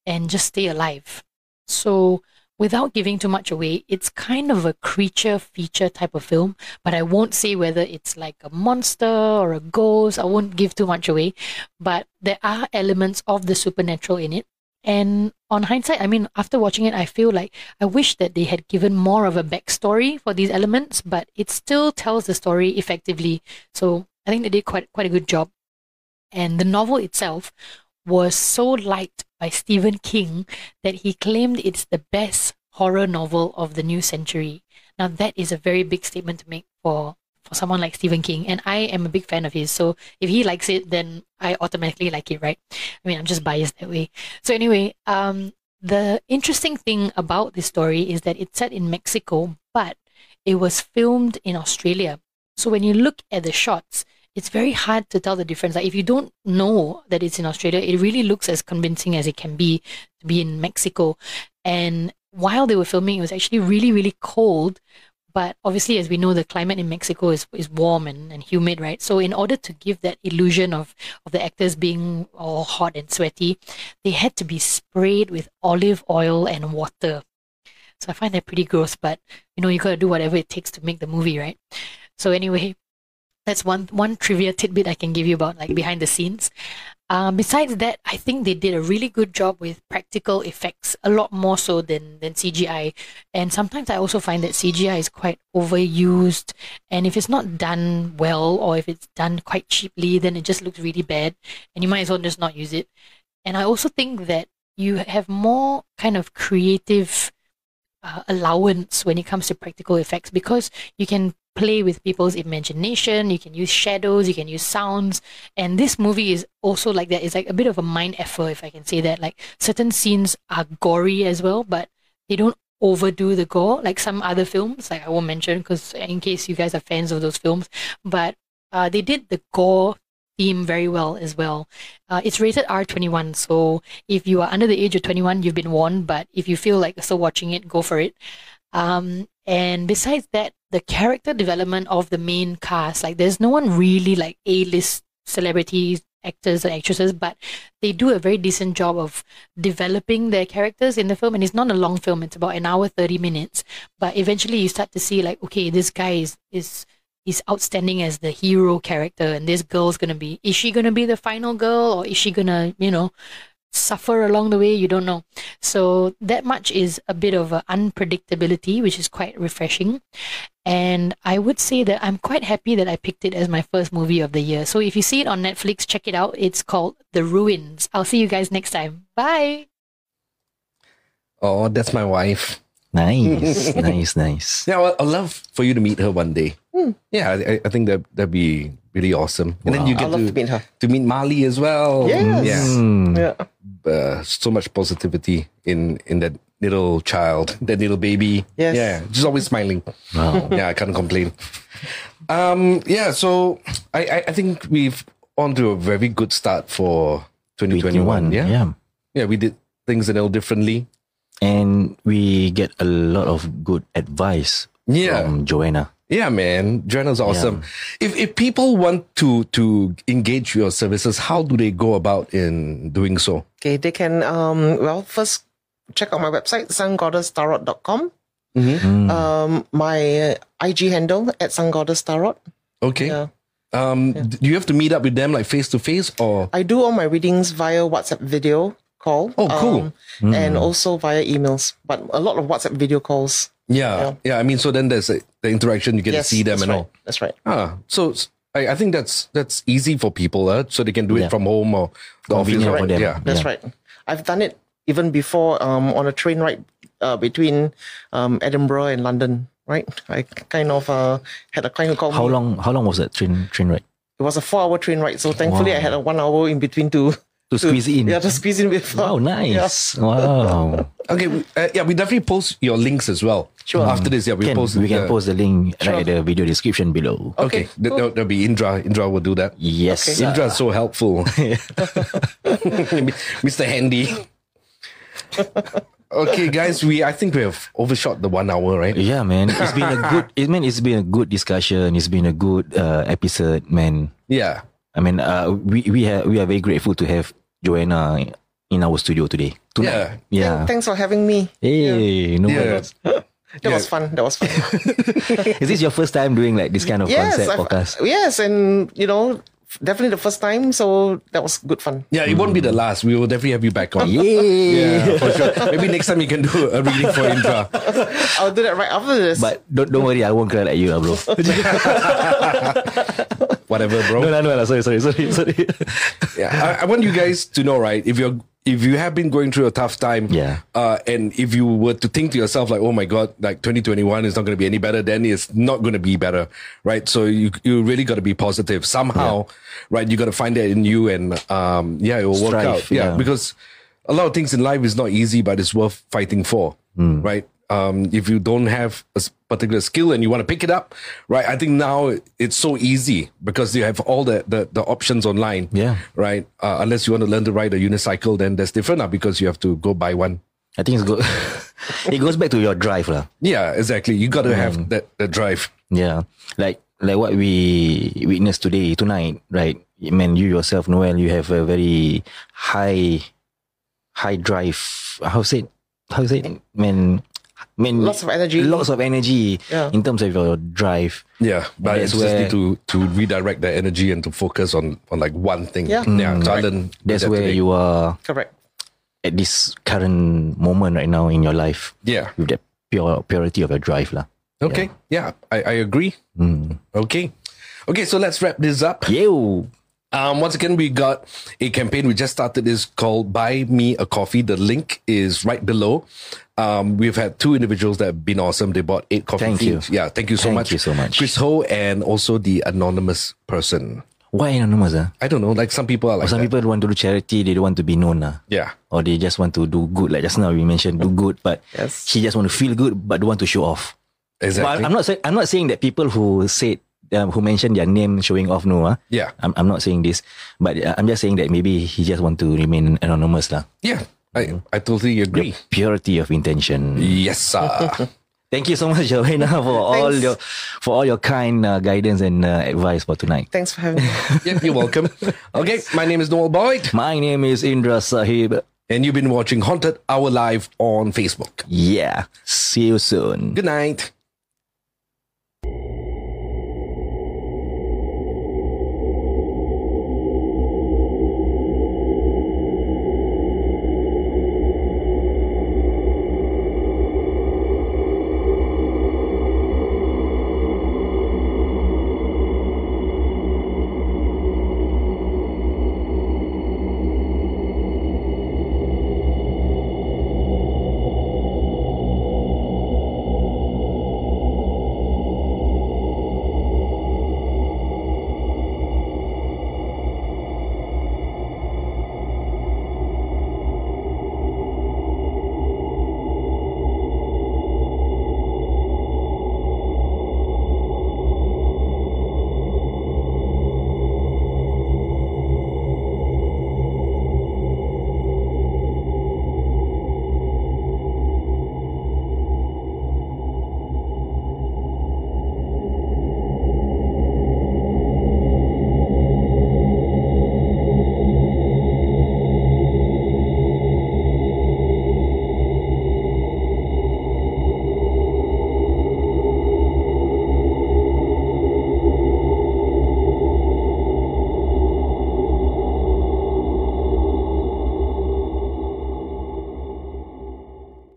and just stay alive. So, without giving too much away, it's kind of a creature feature type of film, but I won't say whether it's like a monster or a ghost. I won't give too much away, but there are elements of the supernatural in it. And on hindsight, I mean, after watching it, I feel like I wish that they had given more of a backstory for these elements, but it still tells the story effectively. So I think they did quite quite a good job. And the novel itself was so liked by Stephen King that he claimed it's the best horror novel of the new century. Now that is a very big statement to make for for someone like Stephen King, and I am a big fan of his. So if he likes it, then I automatically like it, right? I mean, I'm just biased that way. So anyway, um, the interesting thing about this story is that it's set in Mexico, but it was filmed in Australia. So when you look at the shots, it's very hard to tell the difference. Like if you don't know that it's in Australia, it really looks as convincing as it can be to be in Mexico. And while they were filming, it was actually really, really cold. But obviously, as we know, the climate in Mexico is, is warm and, and humid, right? So in order to give that illusion of, of the actors being all hot and sweaty, they had to be sprayed with olive oil and water. So I find that pretty gross, but you know, you gotta do whatever it takes to make the movie, right? So anyway, that's one one trivia tidbit I can give you about like behind the scenes. Um, besides that, I think they did a really good job with practical effects, a lot more so than than CGI. And sometimes I also find that CGI is quite overused, and if it's not done well or if it's done quite cheaply, then it just looks really bad, and you might as well just not use it. And I also think that you have more kind of creative uh, allowance when it comes to practical effects because you can play with people's imagination you can use shadows you can use sounds and this movie is also like that it's like a bit of a mind effort if i can say that like certain scenes are gory as well but they don't overdo the gore like some other films like i won't mention because in case you guys are fans of those films but uh, they did the gore theme very well as well. Uh, it's rated R21, so if you are under the age of 21, you've been warned. But if you feel like still watching it, go for it. Um, and besides that, the character development of the main cast, like there's no one really like A-list celebrities, actors and actresses, but they do a very decent job of developing their characters in the film. And it's not a long film; it's about an hour thirty minutes. But eventually, you start to see like, okay, this guy is is is outstanding as the hero character, and this girl's gonna be is she gonna be the final girl or is she gonna you know suffer along the way? You don't know. So that much is a bit of a unpredictability, which is quite refreshing. And I would say that I'm quite happy that I picked it as my first movie of the year. So if you see it on Netflix, check it out. It's called The Ruins. I'll see you guys next time. Bye. Oh, that's my wife. Nice, (laughs) nice, nice. Yeah, well, I'd love for you to meet her one day. Hmm. Yeah, I, I think that that'd be really awesome. And then you I'd get love to, to meet her. to meet Mali as well. Yes. Yeah. Hmm. Yeah. uh, so much positivity in in that little child, that little baby. Yes. Yeah, just always smiling. Wow. yeah, I can't complain. Um, yeah, so I, I, I think we've on to a very good start for 2021. Yeah? yeah. yeah, we did things a little differently. And we get a lot of good advice Yeah. from Joanna. Yeah, man, Joanna's awesome. If if people want to to engage your services, how do they go about in doing so? Okay, they can um well first check out my website sungoddesstarot.com. Mm-hmm. Um my uh, IG handle at sungoddesstarot. Okay. Yeah. Um, do you have to meet up with them like face to face or? I do all my readings via WhatsApp video call. Oh, cool. um, And also via emails, but a lot of WhatsApp video calls. Yeah, yeah. I mean, so then there's a, the interaction. You get yes, to see them and right. all. That's right. Ah, so I, I think that's that's easy for people, uh, so they can do it Yeah. from home or the office. Convenient Or, for them. Yeah, That's Yeah. right. I've done it even before um, on a train ride uh, between um, Edinburgh and London. Right, I kind of uh, had a client who called How me. long? How long was that train train ride? It was a four-hour train ride, so thankfully I had a one hour in between to To squeeze it in. Yeah, to squeeze in with. Wow, (laughs) nice. Wow. Okay. Uh, yeah, we definitely post your links as well. Sure. After this, yeah, we Can, post. we can the- post the link Sure. right at the video description below. Okay, Okay, That- cool. that'll be Indra. Indra will do that. Yes. Okay. sir. Indra is so helpful. (laughs) (laughs) Mr. Handy. Okay, guys, we I think we have overshot the one hour, right? Yeah, man. It's been a good. (laughs) It man, it's been a good discussion. It's been a good uh, episode, man. Yeah. I mean, uh, we we have we are very grateful to have Joanna in our studio today. Tonight. Yeah. Thanks for having me. Hey, no Yeah. worries. (laughs) That was fun. That was fun. (laughs) Is this your first time doing like this kind of yes, concept I've- podcast? yes, and you know, definitely the first time. So that was good fun. Yeah, it won't be the last. We will definitely have you back on. (laughs) Yeah. Yeah, for sure. Maybe next time you can do a reading for Indra. (laughs) I'll do that right after this. But don't don't worry, I won't cry like you, lah, bro. (laughs) Whatever, bro. no, no, no, no, sorry, sorry, sorry, sorry. Yeah, I, I want you guys to know, right? If you're if you have been going through a tough time, Yeah. uh, and if you were to think to yourself like, oh my god, like 2021 is not going to be any better, then it's not going to be better, right? So you you really got to be positive somehow, right? You got to find that in you, and um, yeah, it will work out, yeah, yeah. because a lot of things in life is not easy, but it's worth fighting for, Hmm. right? Um, if you don't have a particular skill and you want to pick it up, right? I think now it's so easy because you have all the, the, the options online. Yeah. Right. Uh, unless you want to learn to ride a unicycle, then that's different now because you have to go buy one. I think it's good. (laughs) it goes back to your drive, lah. Yeah, exactly. You got to Mm. have that, that drive. Yeah, like like what we witnessed today tonight, right? I mean, you yourself, Noel, you have a very high, high drive. How say? How say? I mean, I mean, Lots of energy. Lots of energy Yeah. in terms of your drive. Yeah, but that's it's just where- need to to redirect the energy and to focus on on like one thing. Yeah. yeah. So I Correct. learned That's where today. you are Correct. at this current moment right now in your life Yeah. with that pure purity of your drive, lah. Okay. Yeah, I, I agree. Mm. Okay. Okay, so let's wrap this up. Yo, Um, once again, we got a campaign. We just started this called Buy Me a Coffee. The link is right below. Um, we've had two individuals that have been awesome. They bought eight coffee Thank you. Yeah, thank you so Thank much. Thank you so much. Chris Ho and also the anonymous person. why anonymous? Ah, I don't know, like some people are like some that. people want to do charity. They don't want to be known. Ah. Yeah. or they just want to do good. Like just now we mentioned, do good, but Yes. she just want to feel good, but don't want to show off. Exactly. But I'm not saying I'm not saying that people who said um, who mentioned their name showing off no. ah. Yeah. I'm I'm not saying this, but uh, I'm just saying that maybe he just want to remain anonymous lah. Yeah. I, I totally agree. Purity of intention. Yes, sir. (laughs) Thank you so much, Joanna, (laughs) for all your for all your kind uh, guidance and uh, advice for tonight. Thanks for having me. (laughs) yep, you're welcome. Okay, my name is Noel Boyd, My name is Indra Sahib. and you've been watching Haunted Hour Live on Facebook. Yeah. See you soon. Good night.